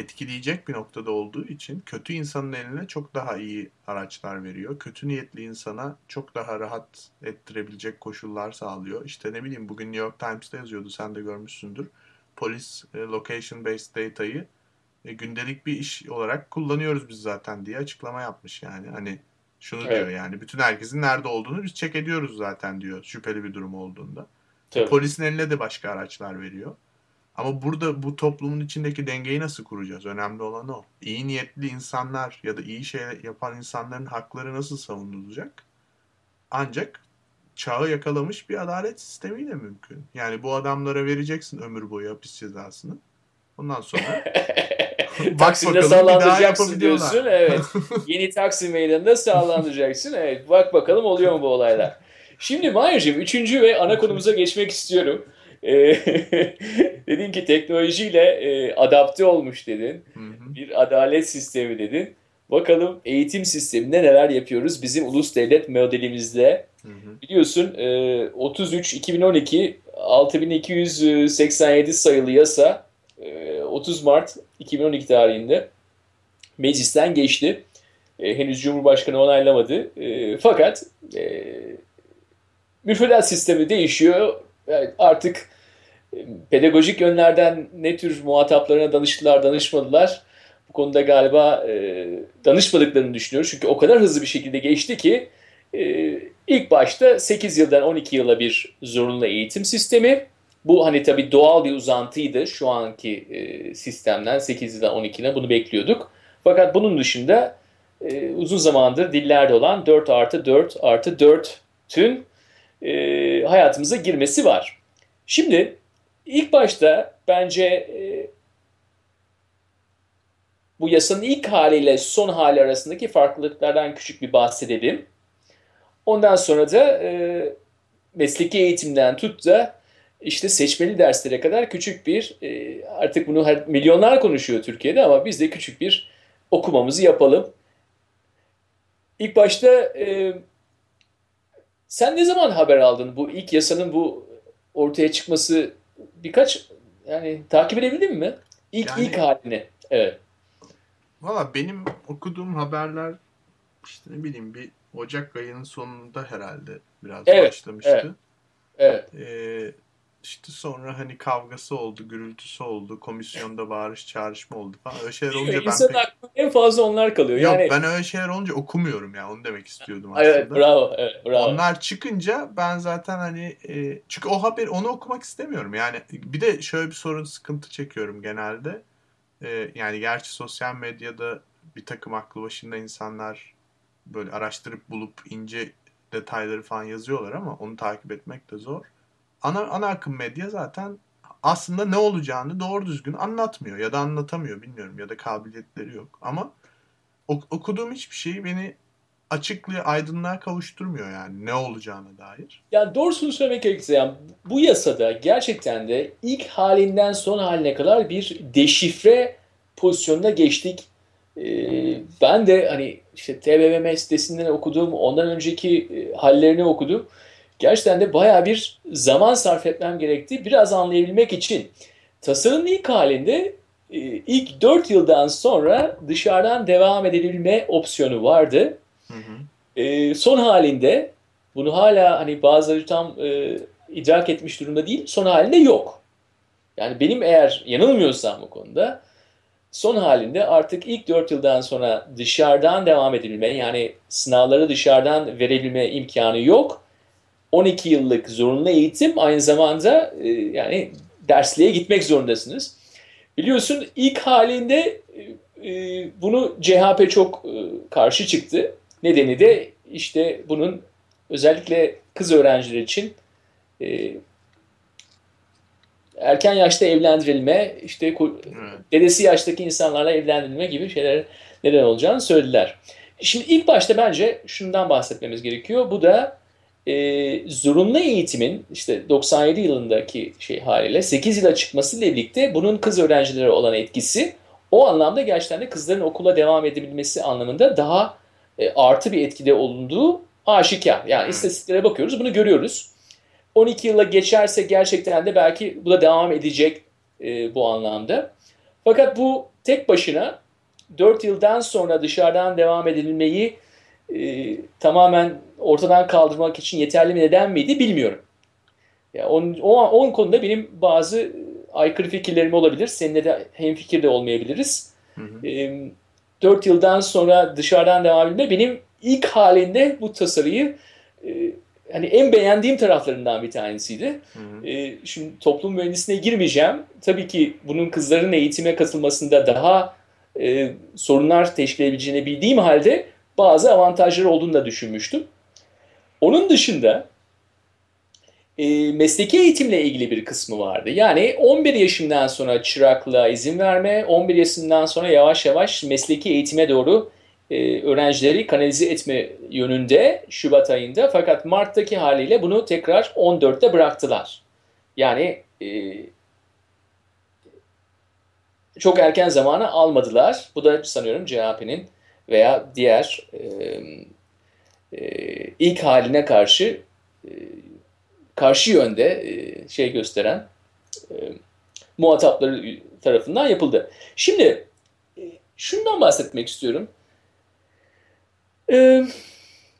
etkileyecek bir noktada olduğu için kötü insanın eline çok daha iyi araçlar veriyor. Kötü niyetli insana çok daha rahat ettirebilecek koşullar sağlıyor. İşte ne bileyim bugün New York Times'ta yazıyordu sen de görmüşsündür. Polis e, location based data'yı e, gündelik bir iş olarak kullanıyoruz biz zaten diye açıklama yapmış yani. Hani şunu evet. diyor yani bütün herkesin nerede olduğunu biz check ediyoruz zaten diyor şüpheli bir durum olduğunda. Tabii. Polisin eline de başka araçlar veriyor. Ama burada bu toplumun içindeki dengeyi nasıl kuracağız? Önemli olan o. İyi niyetli insanlar ya da iyi şey yapan insanların hakları nasıl savunulacak? Ancak çağı yakalamış bir adalet sistemiyle mümkün. Yani bu adamlara vereceksin ömür boyu hapis cezasını. Ondan sonra [laughs] Taksim'de sağlandıracaksın diyorsun. Evet. [laughs] Yeni Taksim meydanında sağlandıracaksın. Evet. Bak bakalım oluyor mu bu olaylar. Şimdi Mahir'cim üçüncü ve ana konumuza geçmek istiyorum. E, [laughs] dedin ki teknolojiyle e, adapte olmuş dedin. Hı hı. Bir adalet sistemi dedin. Bakalım eğitim sisteminde neler yapıyoruz bizim ulus devlet modelimizde. Hı hı. Biliyorsun e, 33 2012 6287 sayılı yasa e, 30 Mart 2012 tarihinde meclisten geçti. E, henüz Cumhurbaşkanı onaylamadı. E, fakat e, müfredat sistemi değişiyor yani artık e, pedagojik yönlerden ne tür muhataplarına danıştılar, danışmadılar. Bu konuda galiba e, danışmadıklarını düşünüyorum. Çünkü o kadar hızlı bir şekilde geçti ki e, ilk başta 8 yıldan 12 yıla bir zorunlu eğitim sistemi. Bu hani tabii doğal bir uzantıydı şu anki e, sistemden 8 yıldan 12 yıla bunu bekliyorduk. Fakat bunun dışında e, uzun zamandır dillerde olan 4 artı 4 artı 4 tüm e, hayatımıza girmesi var. Şimdi ilk başta bence e, bu yasanın ilk haliyle son hali arasındaki farklılıklardan küçük bir bahsedelim. Ondan sonra da e, mesleki eğitimden tut da işte seçmeli derslere kadar küçük bir e, artık bunu her, milyonlar konuşuyor Türkiye'de ama biz de küçük bir okumamızı yapalım. İlk başta e, sen ne zaman haber aldın bu ilk yasanın bu ortaya çıkması birkaç yani takip edebildin mi? İlk Yani- ilk halini. Evet. Valla benim okuduğum haberler işte ne bileyim bir Ocak ayının sonunda herhalde biraz Evet, başlamıştı. Evet. Ee, işte sonra hani kavgası oldu, gürültüsü oldu, komisyonda bağırış çağrışma oldu falan. Öyle şeyler olunca ben pek... aklına en fazla onlar kalıyor. Yok yani, ben öyle şeyler olunca okumuyorum ya onu demek istiyordum aslında. Evet bravo. Evet, bravo. Onlar çıkınca ben zaten hani e, çünkü o haber onu okumak istemiyorum. Yani bir de şöyle bir sorun sıkıntı çekiyorum genelde. E, yani gerçi sosyal medyada bir takım aklı başında insanlar böyle araştırıp bulup ince detayları falan yazıyorlar ama onu takip etmek de zor. Ana ana akım medya zaten aslında ne olacağını doğru düzgün anlatmıyor ya da anlatamıyor bilmiyorum ya da kabiliyetleri yok ama ok- okuduğum hiçbir şey beni açıklığı aydınlığa kavuşturmuyor yani ne olacağına dair. Yani doğrusunu söylemek gerekirse yani bu yasada gerçekten de ilk halinden son haline kadar bir deşifre pozisyonuna geçtik. Ee, ben de hani işte TBMM sitesinden okudum, ondan önceki e, hallerini okudum. Gerçekten de baya bir zaman sarf etmem gerekti. Biraz anlayabilmek için. Tasarımın ilk halinde e, ilk 4 yıldan sonra dışarıdan devam edebilme opsiyonu vardı. Hı hı. E, son halinde bunu hala hani bazıları tam e, idrak etmiş durumda değil. Son halinde yok. Yani benim eğer yanılmıyorsam bu konuda son halinde artık ilk 4 yıldan sonra dışarıdan devam edebilme yani sınavları dışarıdan verebilme imkanı yok. 12 yıllık zorunlu eğitim aynı zamanda e, yani dersliğe gitmek zorundasınız. Biliyorsun ilk halinde e, e, bunu CHP çok e, karşı çıktı. Nedeni de işte bunun özellikle kız öğrenciler için e, erken yaşta evlendirilme, işte dedesi yaştaki insanlarla evlendirilme gibi şeyler neden olacağını söylediler. Şimdi ilk başta bence şundan bahsetmemiz gerekiyor. Bu da e, zorunlu eğitimin işte 97 yılındaki şey haliyle 8 yıla çıkmasıyla birlikte bunun kız öğrencilere olan etkisi o anlamda gerçekten de kızların okula devam edebilmesi anlamında daha e, artı bir etkide olunduğu aşikar. Yani istatistiklere bakıyoruz bunu görüyoruz. 12 yıla geçerse gerçekten de belki bu da devam edecek e, bu anlamda. Fakat bu tek başına 4 yıldan sonra dışarıdan devam edilmeyi e, tamamen ortadan kaldırmak için yeterli mi neden miydi bilmiyorum. Ya on, o, o konuda benim bazı aykırı fikirlerim olabilir. Seninle de hemfikir de olmayabiliriz. Hı hı. E, 4 yıldan sonra dışarıdan devam edilme benim ilk halinde bu tasarıyı e, hani en beğendiğim taraflarından bir tanesiydi. Hı hı. E, şimdi toplum mühendisliğine girmeyeceğim. Tabii ki bunun kızların eğitime katılmasında daha e, sorunlar teşkil edebileceğini bildiğim halde bazı avantajları olduğunu da düşünmüştüm. Onun dışında e, mesleki eğitimle ilgili bir kısmı vardı. Yani 11 yaşından sonra çıraklığa izin verme, 11 yaşından sonra yavaş yavaş mesleki eğitime doğru e, öğrencileri kanalize etme yönünde Şubat ayında. Fakat Mart'taki haliyle bunu tekrar 14'te bıraktılar. Yani e, çok erken zamanı almadılar. Bu da sanıyorum CHP'nin veya diğer e, e, ilk haline karşı e, karşı yönde e, şey gösteren e, muhatapları tarafından yapıldı. Şimdi e, şundan bahsetmek istiyorum. E,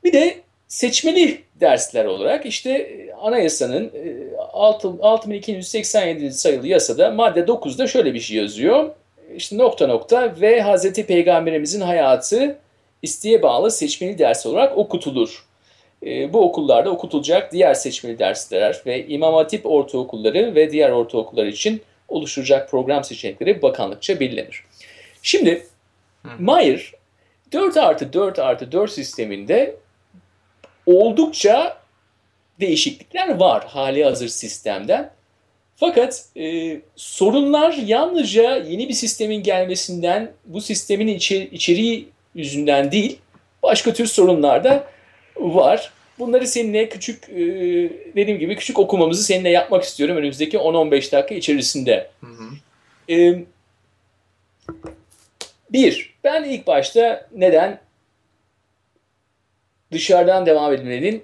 bir de seçmeli dersler olarak işte anayasanın e, 6 6287 sayılı yasada madde 9'da şöyle bir şey yazıyor. İşte nokta nokta ve Hazreti Peygamberimizin hayatı isteğe bağlı seçmeli ders olarak okutulur. E, bu okullarda okutulacak diğer seçmeli dersler ve İmam Hatip ortaokulları ve diğer ortaokullar için oluşturacak program seçenekleri bakanlıkça belirlenir. Şimdi. Mayer 4 artı 4 artı 4 sisteminde oldukça değişiklikler var hali hazır sistemden. Fakat e, sorunlar yalnızca yeni bir sistemin gelmesinden, bu sistemin içi, içeriği yüzünden değil, başka tür sorunlar da var. Bunları seninle küçük, e, dediğim gibi küçük okumamızı seninle yapmak istiyorum önümüzdeki 10-15 dakika içerisinde. Hı hı. E, bir, ben ilk başta neden dışarıdan devam edilmenin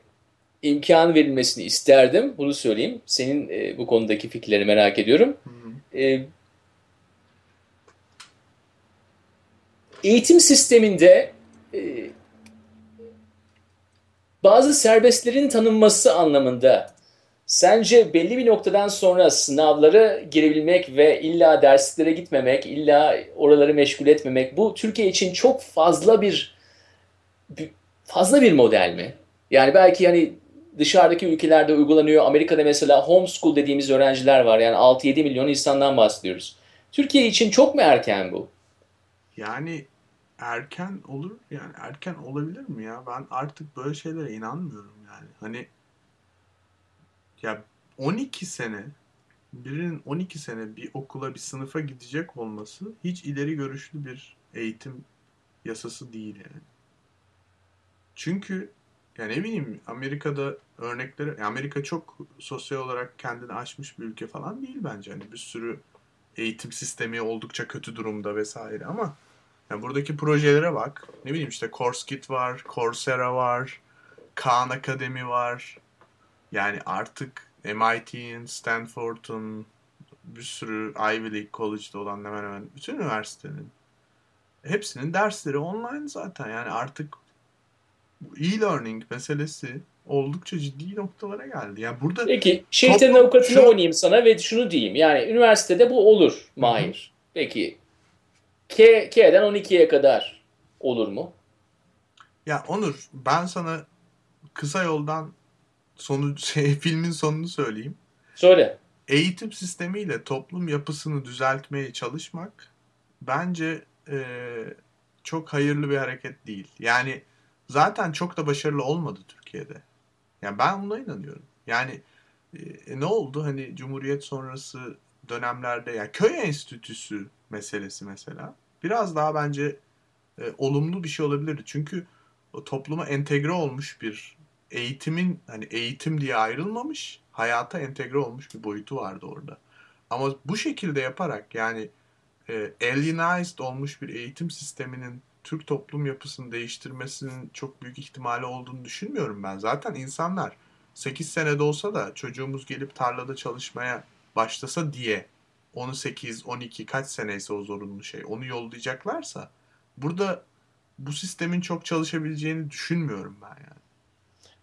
imkan verilmesini isterdim. Bunu söyleyeyim. Senin e, bu konudaki fikirlerini merak ediyorum. E, eğitim sisteminde e, bazı serbestlerin tanınması anlamında sence belli bir noktadan sonra sınavlara girebilmek ve illa derslere gitmemek, illa oraları meşgul etmemek bu Türkiye için çok fazla bir bir- fazla bir model mi? Yani belki hani dışarıdaki ülkelerde uygulanıyor. Amerika'da mesela homeschool dediğimiz öğrenciler var. Yani 6-7 milyon insandan bahsediyoruz. Türkiye için çok mu erken bu? Yani erken olur yani erken olabilir mi ya? Ben artık böyle şeylere inanmıyorum yani. Hani ya 12 sene birinin 12 sene bir okula bir sınıfa gidecek olması hiç ileri görüşlü bir eğitim yasası değil yani. Çünkü ya ne bileyim Amerika'da örnekleri Amerika çok sosyal olarak kendini aşmış bir ülke falan değil bence. Hani bir sürü eğitim sistemi oldukça kötü durumda vesaire ama yani buradaki projelere bak. Ne bileyim işte CourseKit var, Coursera var, Khan Akademi var. Yani artık MIT'in, Stanford'un, bir sürü Ivy League College'da olan hemen hemen bütün üniversitenin hepsinin dersleri online zaten. Yani artık e-learning meselesi oldukça ciddi noktalara geldi. Yani burada Peki şeytanın Toplum avukatını şu- oynayayım sana ve şunu diyeyim. Yani üniversitede bu olur Mahir. Peki K, K'den 12'ye kadar olur mu? Ya Onur, ben sana kısa yoldan sonu [laughs] şey filmin sonunu söyleyeyim. Söyle. Eğitim sistemiyle toplum yapısını düzeltmeye çalışmak bence e, çok hayırlı bir hareket değil. Yani zaten çok da başarılı olmadı Türkiye'de. Yani ben buna inanıyorum. Yani e, ne oldu hani Cumhuriyet sonrası dönemlerde ya köy enstitüsü meselesi mesela biraz daha bence e, olumlu bir şey olabilirdi. Çünkü o topluma entegre olmuş bir eğitimin hani eğitim diye ayrılmamış hayata entegre olmuş bir boyutu vardı orada. Ama bu şekilde yaparak yani e, alienized olmuş bir eğitim sisteminin Türk toplum yapısını değiştirmesinin çok büyük ihtimali olduğunu düşünmüyorum ben. Zaten insanlar 8 senede olsa da çocuğumuz gelip tarlada çalışmaya başlasa diye onu 8, 12 kaç seneyse o zorunlu şey onu yollayacaklarsa burada bu sistemin çok çalışabileceğini düşünmüyorum ben yani.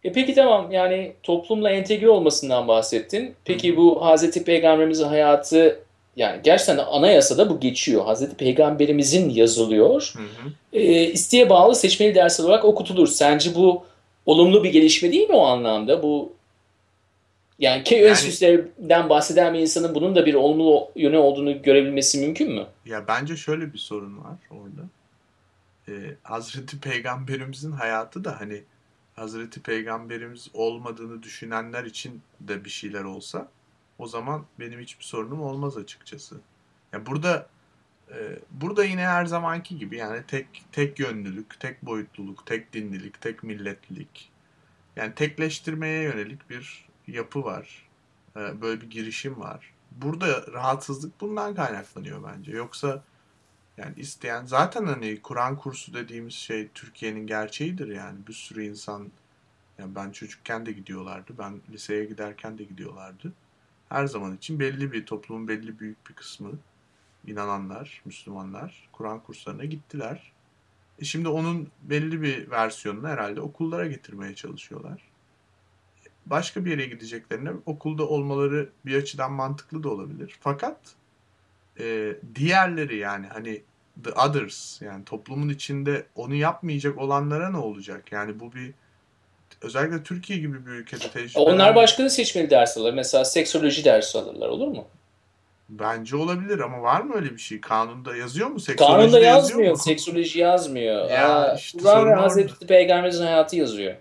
E peki tamam yani toplumla entegre olmasından bahsettin. Peki bu Hazreti Peygamberimizin hayatı yani gerçekten anayasada bu geçiyor. Hazreti Peygamberimizin yazılıyor. Hı hı. E, isteğe bağlı seçmeli ders olarak okutulur. Sence bu olumlu bir gelişme değil mi o anlamda? Bu yani K Yani- bahseden bir insanın bunun da bir olumlu yönü olduğunu görebilmesi mümkün mü? Ya bence şöyle bir sorun var orada. Ee, Hazreti Peygamberimizin hayatı da hani Hazreti Peygamberimiz olmadığını düşünenler için de bir şeyler olsa o zaman benim hiçbir sorunum olmaz açıkçası. Ya burada e, burada yine her zamanki gibi yani tek tek yönlülük, tek boyutluluk, tek dinlilik, tek milletlilik. Yani tekleştirmeye yönelik bir yapı var. Ee, böyle bir girişim var. Burada rahatsızlık bundan kaynaklanıyor bence. Yoksa yani isteyen zaten hani Kur'an kursu dediğimiz şey Türkiye'nin gerçeğidir yani. Bir sürü insan yani ben çocukken de gidiyorlardı. Ben liseye giderken de gidiyorlardı. Her zaman için belli bir toplumun belli büyük bir kısmı inananlar, Müslümanlar Kur'an kurslarına gittiler. E şimdi onun belli bir versiyonunu herhalde okullara getirmeye çalışıyorlar. Başka bir yere gideceklerine okulda olmaları bir açıdan mantıklı da olabilir. Fakat e, diğerleri yani hani the others yani toplumun içinde onu yapmayacak olanlara ne olacak? Yani bu bir özellikle Türkiye gibi bir ülkede tecrübe Onlar başka da seçmeli ders alır. Mesela seksoloji dersi alırlar olur mu? Bence olabilir ama var mı öyle bir şey? Kanunda yazıyor mu? Seksolojide Kanunda yazıyor yazmıyor, mu? seksoloji yazmıyor. Ya Aa, işte Kur'an ve. Hazreti Peygamberimizin hayatı yazıyor.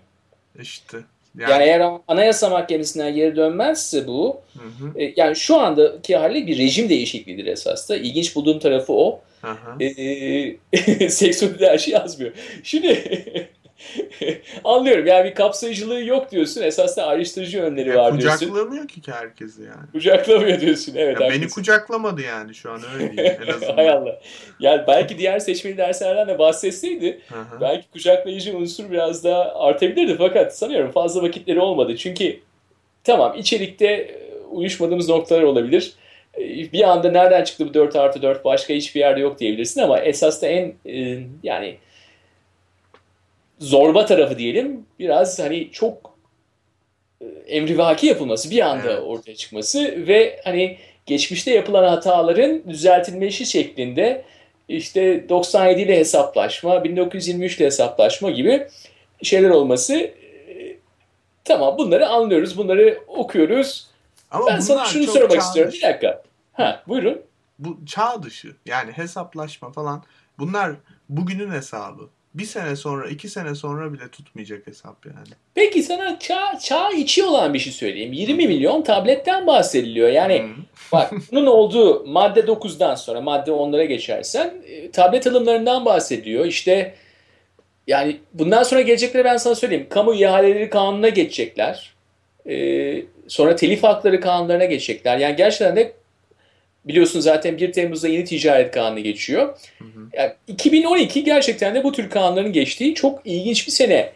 İşte Yani, yani eğer Anayasa Mahkemesi'nden geri dönmezse bu hı hı. E, yani şu andaki hali bir rejim değişikliğidir esasında. İlginç bulduğum tarafı o. Hı hı. E, e, seksüel her şey yazmıyor. Şimdi [laughs] [laughs] Anlıyorum yani bir kapsayıcılığı yok diyorsun. Esas da ayrıştırıcı yönleri ya var diyorsun. Kucaklamıyor ki herkesi yani. Kucaklamıyor diyorsun evet. Ya beni kucaklamadı yani şu an öyle en [laughs] azından. Hay Allah. Yani belki diğer seçmeli derslerden de bahsetseydi belki kucaklayıcı unsur biraz daha artabilirdi. Fakat sanıyorum fazla vakitleri olmadı. Çünkü tamam içerikte uyuşmadığımız noktalar olabilir. Bir anda nereden çıktı bu 4 artı 4 başka hiçbir yerde yok diyebilirsin ama esas da en yani zorba tarafı diyelim biraz hani çok e, emrivaki yapılması bir anda evet. ortaya çıkması ve hani geçmişte yapılan hataların düzeltilmesi şeklinde işte 97 ile hesaplaşma, 1923 ile hesaplaşma gibi şeyler olması e, tamam bunları anlıyoruz, bunları okuyoruz. Ama ben sana şunu sormak istiyorum. Bir dakika. Ha, buyurun. Bu çağ dışı. Yani hesaplaşma falan. Bunlar bugünün hesabı bir sene sonra, iki sene sonra bile tutmayacak hesap yani. Peki sana çağ, çağ içi olan bir şey söyleyeyim. 20 milyon tabletten bahsediliyor. Yani hmm. bak [laughs] bunun olduğu madde 9'dan sonra madde 10'lara geçersen e, tablet alımlarından bahsediyor. İşte yani bundan sonra gelecekleri ben sana söyleyeyim. Kamu ihaleleri kanununa geçecekler. Ee, sonra telif hakları kanunlarına geçecekler. Yani gerçekten de Biliyorsun zaten 1 Temmuz'da yeni ticaret kanunu geçiyor. Hı hı. Yani 2012 gerçekten de bu tür kanunların geçtiği çok ilginç bir sene.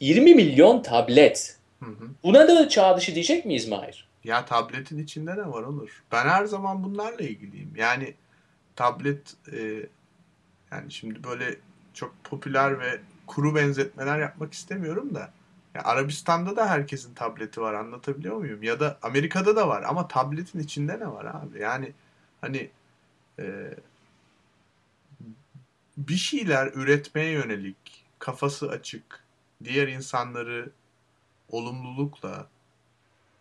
20 milyon tablet. Hı hı. Buna da çağ dışı diyecek miyiz Mahir? Ya tabletin içinde ne var olur? Ben her zaman bunlarla ilgiliyim. Yani tablet e, yani şimdi böyle çok popüler ve kuru benzetmeler yapmak istemiyorum da ya Arabistan'da da herkesin tableti var anlatabiliyor muyum? Ya da Amerika'da da var ama tabletin içinde ne var abi? Yani hani e, bir şeyler üretmeye yönelik kafası açık diğer insanları olumlulukla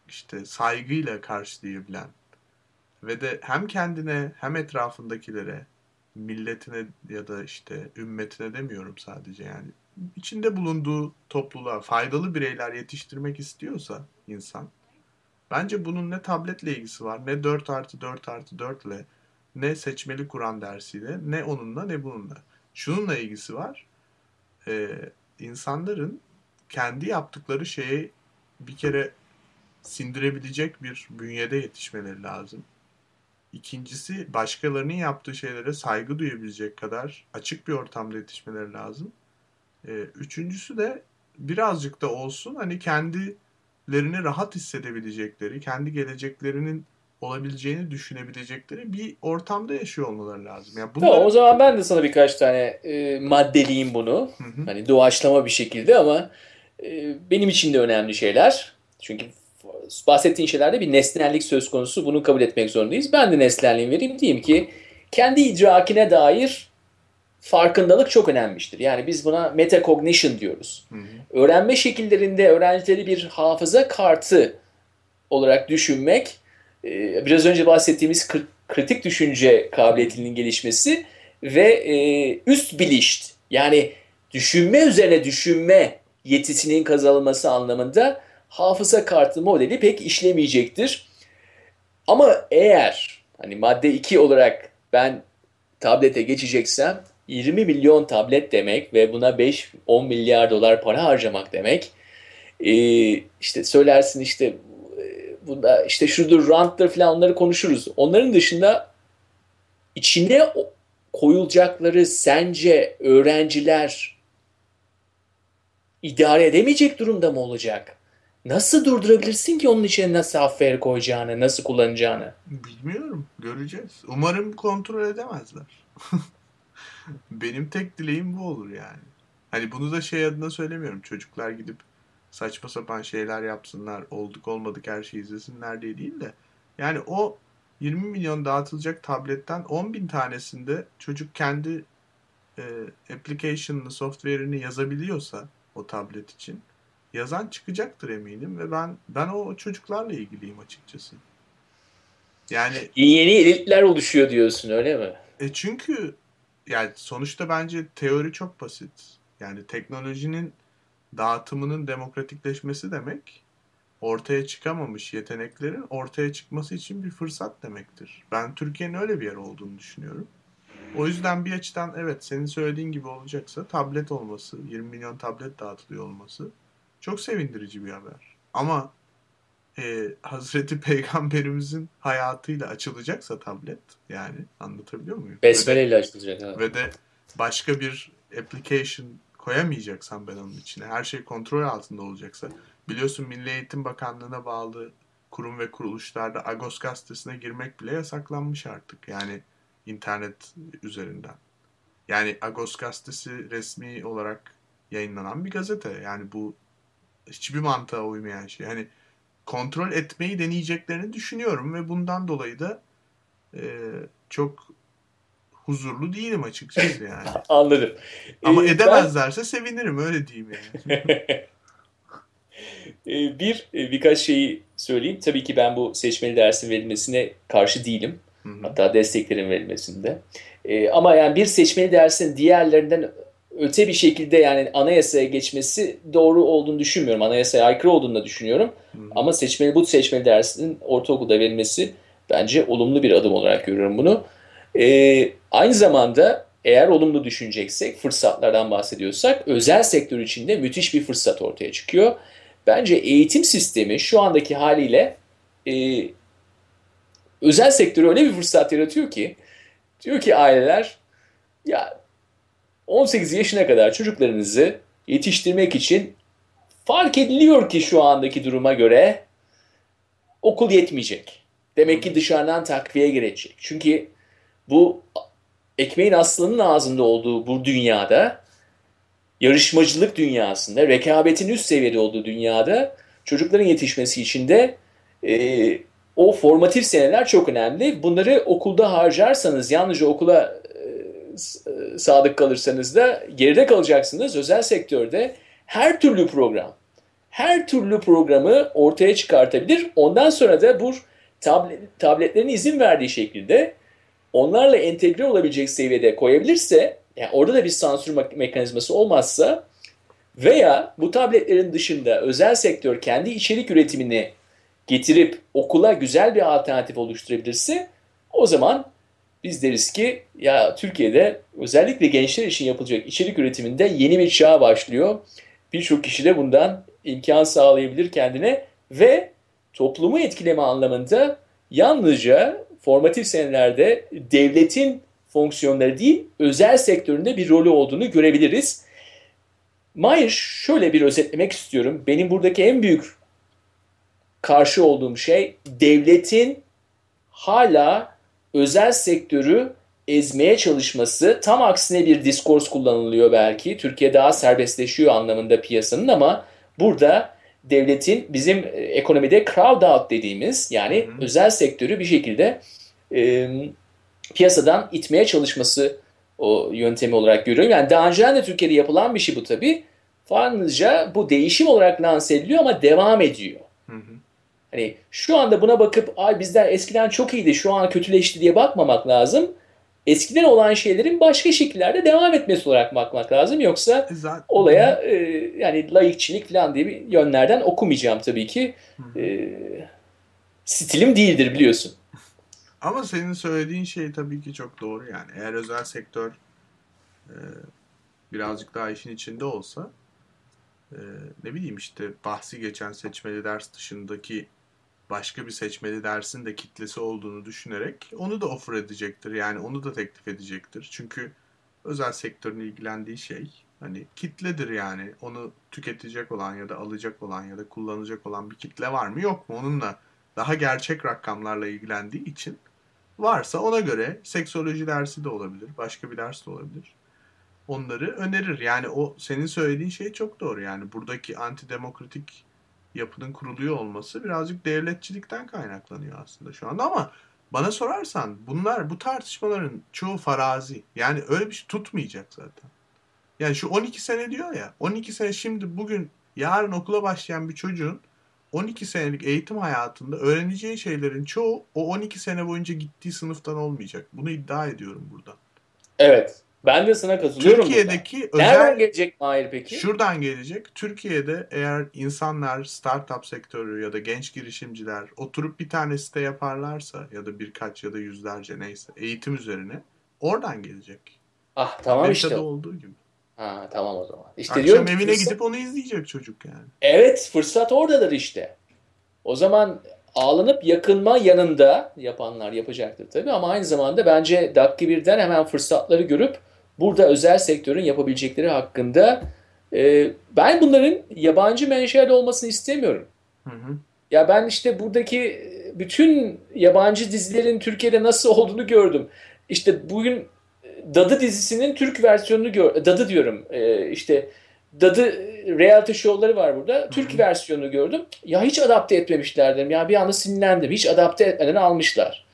işte saygıyla karşılayabilen ve de hem kendine hem etrafındakilere milletine ya da işte ümmetine demiyorum sadece yani içinde bulunduğu topluluğa faydalı bireyler yetiştirmek istiyorsa insan bence bunun ne tabletle ilgisi var ne 4 artı 4 artı 4 ile ne seçmeli Kur'an dersiyle ne onunla ne bununla. Şununla ilgisi var. Ee, insanların kendi yaptıkları şeyi bir kere sindirebilecek bir bünyede yetişmeleri lazım. İkincisi başkalarının yaptığı şeylere saygı duyabilecek kadar açık bir ortamda yetişmeleri lazım. E, üçüncüsü de birazcık da olsun hani kendilerini rahat hissedebilecekleri, kendi geleceklerinin olabileceğini düşünebilecekleri bir ortamda yaşıyor olmaları lazım. Yani bunlar... Tamam o zaman ben de sana birkaç tane e, maddeleyeyim bunu. Hı hı. Hani doğaçlama bir şekilde ama e, benim için de önemli şeyler. Çünkü bahsettiğin şeylerde bir nesnellik söz konusu. Bunu kabul etmek zorundayız. Ben de nesnelliğimi vereyim. Diyeyim ki kendi idrakine dair farkındalık çok önemlidir. Yani biz buna metacognition diyoruz. Hı hı. Öğrenme şekillerinde öğrencileri bir hafıza kartı olarak düşünmek, e, biraz önce bahsettiğimiz kritik düşünce kabiliyetinin gelişmesi ve e, üst bilinç yani düşünme üzerine düşünme yetisinin kazanılması anlamında hafıza kartı modeli pek işlemeyecektir. Ama eğer hani madde 2 olarak ben tablete geçeceksem 20 milyon tablet demek ve buna 5-10 milyar dolar para harcamak demek. Ee, işte söylersin işte e, bunda işte şudur ranttır falan onları konuşuruz. Onların dışında içine koyulacakları sence öğrenciler idare edemeyecek durumda mı olacak? Nasıl durdurabilirsin ki onun içine nasıl software koyacağını, nasıl kullanacağını? Bilmiyorum. Göreceğiz. Umarım kontrol edemezler. [laughs] Benim tek dileğim bu olur yani. Hani bunu da şey adına söylemiyorum. Çocuklar gidip saçma sapan şeyler yapsınlar. Olduk olmadık her şeyi izlesinler diye değil de. Yani o 20 milyon dağıtılacak tabletten 10 bin tanesinde çocuk kendi e, application'ını, software'ini yazabiliyorsa o tablet için yazan çıkacaktır eminim ve ben ben o çocuklarla ilgiliyim açıkçası. Yani yeni elitler oluşuyor diyorsun öyle mi? E çünkü yani sonuçta bence teori çok basit. Yani teknolojinin dağıtımının demokratikleşmesi demek ortaya çıkamamış yeteneklerin ortaya çıkması için bir fırsat demektir. Ben Türkiye'nin öyle bir yer olduğunu düşünüyorum. O yüzden bir açıdan evet senin söylediğin gibi olacaksa tablet olması, 20 milyon tablet dağıtılıyor olması çok sevindirici bir haber. Ama e, Hazreti [laughs] Peygamberimizin hayatıyla açılacaksa tablet yani anlatabiliyor muyum? Besmele ile açılacak. Evet. Ve de başka bir application koyamayacaksam ben onun içine her şey kontrol altında olacaksa biliyorsun Milli Eğitim Bakanlığı'na bağlı kurum ve kuruluşlarda Agos gazetesine girmek bile yasaklanmış artık yani internet üzerinden. Yani Agos gazetesi resmi olarak yayınlanan bir gazete. Yani bu hiçbir mantığa uymayan şey. Hani kontrol etmeyi deneyeceklerini düşünüyorum ve bundan dolayı da e, çok huzurlu değilim açıkçası [laughs] yani. Anladım. Ama Ee, edemezlerse sevinirim öyle diyeyim yani. ben- [laughs] Ee, bir e, birkaç şeyi söyleyeyim. Tabii ki ben bu seçmeli dersin verilmesine karşı değilim. Hı hı. Hatta desteklerin verilmesinde. Ee, ama yani bir seçmeli dersin diğerlerinden öte bir şekilde yani anayasaya geçmesi doğru olduğunu düşünmüyorum. Anayasaya aykırı olduğunu da düşünüyorum. Hı. Ama seçmeli bu seçmeli dersin ortaokulda verilmesi bence olumlu bir adım olarak görüyorum bunu. Ee, aynı zamanda eğer olumlu düşüneceksek, fırsatlardan bahsediyorsak özel sektör içinde müthiş bir fırsat ortaya çıkıyor. Bence eğitim sistemi şu andaki haliyle e, özel sektöre öyle bir fırsat yaratıyor ki diyor ki aileler ya 18 yaşına kadar çocuklarınızı yetiştirmek için fark ediliyor ki şu andaki duruma göre okul yetmeyecek. Demek ki dışarıdan takviye gerekecek. Çünkü bu ekmeğin aslanın ağzında olduğu bu dünyada yarışmacılık dünyasında, rekabetin üst seviyede olduğu dünyada çocukların yetişmesi için de e, o formatif seneler çok önemli. Bunları okulda harcarsanız, yalnızca okula sadık kalırsanız da geride kalacaksınız. Özel sektörde her türlü program, her türlü programı ortaya çıkartabilir. Ondan sonra da bu tablet, tabletlerin izin verdiği şekilde onlarla entegre olabilecek seviyede koyabilirse, yani orada da bir sansür mek- mekanizması olmazsa veya bu tabletlerin dışında özel sektör kendi içerik üretimini getirip okula güzel bir alternatif oluşturabilirse o zaman biz deriz ki ya Türkiye'de özellikle gençler için yapılacak içerik üretiminde yeni bir çağ başlıyor. Birçok kişi de bundan imkan sağlayabilir kendine ve toplumu etkileme anlamında yalnızca formatif senelerde devletin fonksiyonları değil özel sektöründe bir rolü olduğunu görebiliriz. Mayer şöyle bir özetlemek istiyorum. Benim buradaki en büyük karşı olduğum şey devletin hala özel sektörü ezmeye çalışması. Tam aksine bir diskors kullanılıyor belki. Türkiye daha serbestleşiyor anlamında piyasanın ama burada devletin bizim e, ekonomide crowd out dediğimiz yani Hı hı. özel sektörü bir şekilde e, piyasadan itmeye çalışması o yöntemi olarak görüyorum. Yani daha önceden de Türkiye'de yapılan bir şey bu tabii. Yalnızca bu değişim olarak lanse ediliyor ama devam ediyor. Hı hı. Hani şu anda buna bakıp ay bizler eskiden çok iyiydi şu an kötüleşti diye bakmamak lazım. Eskiden olan şeylerin başka şekillerde devam etmesi olarak bakmak lazım. Yoksa E zaten, olaya e, yani laikçilik falan diye bir yönlerden okumayacağım tabii ki. E, stilim değildir biliyorsun. Ama senin söylediğin şey tabii ki çok doğru yani. Eğer özel sektör e, birazcık daha işin içinde olsa e, ne bileyim işte bahsi geçen seçmeli ders dışındaki başka bir seçmeli dersin de kitlesi olduğunu düşünerek onu da offer edecektir. Yani onu da teklif edecektir. Çünkü özel sektörün ilgilendiği şey hani kitledir yani. Onu tüketecek olan ya da alacak olan ya da kullanacak olan bir kitle var mı yok mu? Onunla daha gerçek rakamlarla ilgilendiği için varsa ona göre seksoloji dersi de olabilir, başka bir ders de olabilir. Onları önerir. Yani o senin söylediğin şey çok doğru. Yani buradaki antidemokratik yapının kuruluyor olması birazcık devletçilikten kaynaklanıyor aslında şu anda ama bana sorarsan bunlar bu tartışmaların çoğu farazi. Yani öyle bir şey tutmayacak zaten. Yani şu 12 sene diyor ya 12 sene şimdi bugün yarın okula başlayan bir çocuğun 12 senelik eğitim hayatında öğreneceği şeylerin çoğu o 12 sene boyunca gittiği sınıftan olmayacak. Bunu iddia ediyorum burada. Evet. Ben de sana katılıyorum. burada. Türkiye'deki özel Nereden gelecek Mahir peki? Şuradan gelecek. Türkiye'de eğer insanlar startup sektörü ya da genç girişimciler oturup bir tane site yaparlarsa ya da birkaç ya da yüzlerce neyse eğitim üzerine oradan gelecek. Ah tamam Meta'da işte. olduğu gibi. Ha tamam o zaman. İşte Akşam diyorum evine fırsat- gidip onu izleyecek çocuk yani. Evet fırsat oradadır işte. O zaman ağlanıp yakınma yanında yapanlar yapacaktır tabii ama aynı zamanda bence dakika birden hemen fırsatları görüp burada özel sektörün yapabilecekleri hakkında e, ben bunların yabancı menşeli olmasını istemiyorum. Hı hı. Ya ben işte buradaki bütün yabancı dizilerin Türkiye'de nasıl olduğunu gördüm. İşte bugün Dadı dizisinin Türk versiyonunu gör Dadı diyorum. Ee, işte Dadı reality show'ları var burada. Türk hı. versiyonunu gördüm. Ya hiç adapte etmemişler dedim. Ya bir anda sinirlendim. Hiç adapte etmeden almışlar.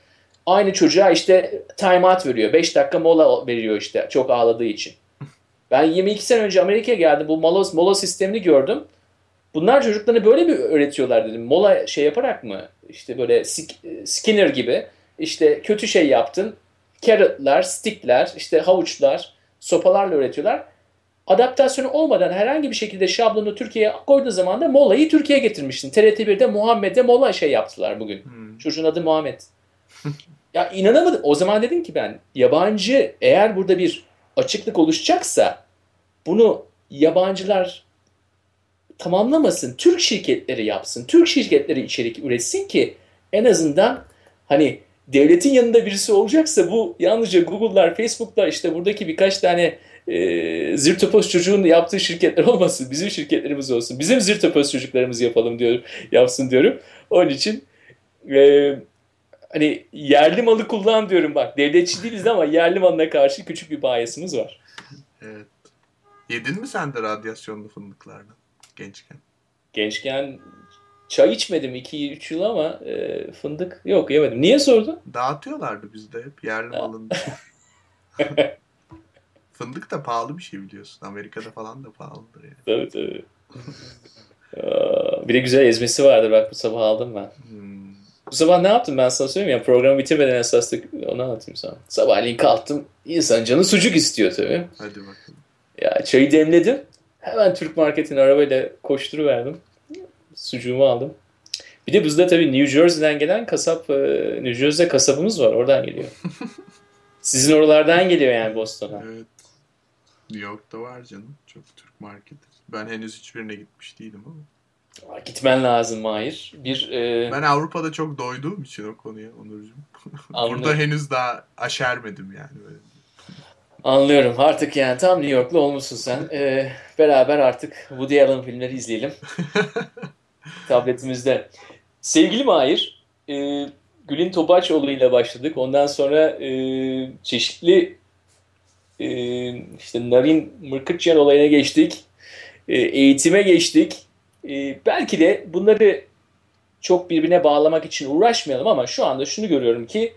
Aynı çocuğa işte time out veriyor. 5 dakika mola veriyor işte çok ağladığı için. Ben 22 sene önce Amerika'ya geldim. Bu mola, mola sistemini gördüm. Bunlar çocuklarına böyle mi öğretiyorlar dedim. Mola şey yaparak mı? İşte böyle Skinner gibi. İşte kötü şey yaptın. Carrotlar, stickler, işte havuçlar, sopalarla öğretiyorlar. Adaptasyonu olmadan herhangi bir şekilde şablonu Türkiye'ye koyduğu zaman da Mola'yı Türkiye'ye getirmiştin. TRT1'de Muhammed'e Mola şey yaptılar bugün. Hı. Çocuğun adı Muhammed. Ya inanamadım. O zaman dedim ki ben yabancı eğer burada bir açıklık oluşacaksa bunu yabancılar tamamlamasın. Türk şirketleri yapsın. Türk şirketleri içerik üretsin ki en azından hani devletin yanında birisi olacaksa bu yalnızca Google'lar, Facebook'lar işte buradaki birkaç tane e, zirtopos çocuğun yaptığı şirketler olmasın. Bizim şirketlerimiz olsun. Bizim zirtopos çocuklarımız yapalım diyorum. Yapsın diyorum. Onun için e, hani yerli malı kullan diyorum bak. Devletçi değiliz ama yerli malına karşı küçük bir bayasımız var. Evet. Yedin mi sen de radyasyonlu fındıklardan gençken? Gençken çay içmedim 2-3 yıl ama e, fındık yok yemedim. Niye sordun? Dağıtıyorlardı bizde hep yerli malın. [laughs] Fındık da pahalı bir şey biliyorsun. Amerika'da falan da pahalıdır yani. Tabii tabii. Bir de güzel ezmesi vardır bak bu sabah aldım ben. Hmm. Bu sabah ne yaptım ben sana söyleyeyim ya programı bitirmeden esas da onu anlatayım sana. Sabahleyin kalktım insan canı sucuk istiyor tabii. Hadi bakalım. Ya çayı demledim. Hemen Türk Market'in arabayla koşturuverdim. Sucuğumu aldım. Bir de bizde tabii New Jersey'den gelen kasap, e, New Jersey'de kasabımız var. Oradan geliyor. [laughs] Sizin oralardan geliyor yani Boston'a. Evet. New York'ta var canım. Çok Türk marketi. Ben henüz hiçbirine gitmiş değilim ama. Gitmen lazım Mahir. Bir e, Ben Avrupa'da çok doyduğum için o konuya Onurcuğum. [laughs] Burada henüz daha aşermedim yani. Böyle. Anlıyorum. Artık yani tam New Yorklu olmuşsun sen. Ee, beraber artık Woody Allen filmleri izleyelim. [laughs] Tabletimizde. Sevgili Mahir, e, Gül'ün Topaç olayıyla başladık. Ondan sonra e, çeşitli e, işte Narin Mırkıtçıyan olayına geçtik. E, eğitime geçtik. E, belki de bunları çok birbirine bağlamak için uğraşmayalım ama şu anda şunu görüyorum ki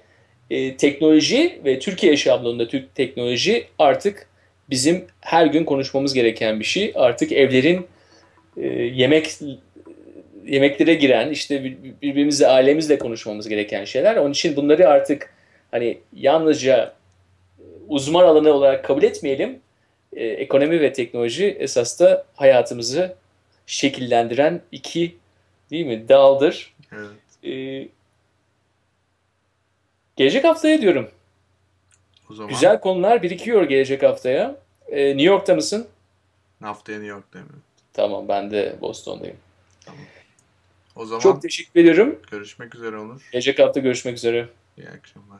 e, teknoloji ve Türkiye şablonunda Türk teknoloji artık bizim her gün konuşmamız gereken bir şey. Artık evlerin e, yemek yemeklere giren işte bir- birbirimizle ailemizle konuşmamız gereken şeyler. Onun için bunları artık hani yalnızca uzman alanı olarak kabul etmeyelim. E, ekonomi ve teknoloji esas da hayatımızı şekillendiren iki değil mi daldır. Evet. E, gelecek haftaya diyorum. O zaman Güzel konular birikiyor gelecek haftaya. Ee, New York'ta mısın? haftaya New York'tayım. Tamam ben de Boston'dayım. O zaman Çok teşekkür ediyorum. görüşmek üzere Onur. Gelecek hafta görüşmek üzere. İyi akşamlar.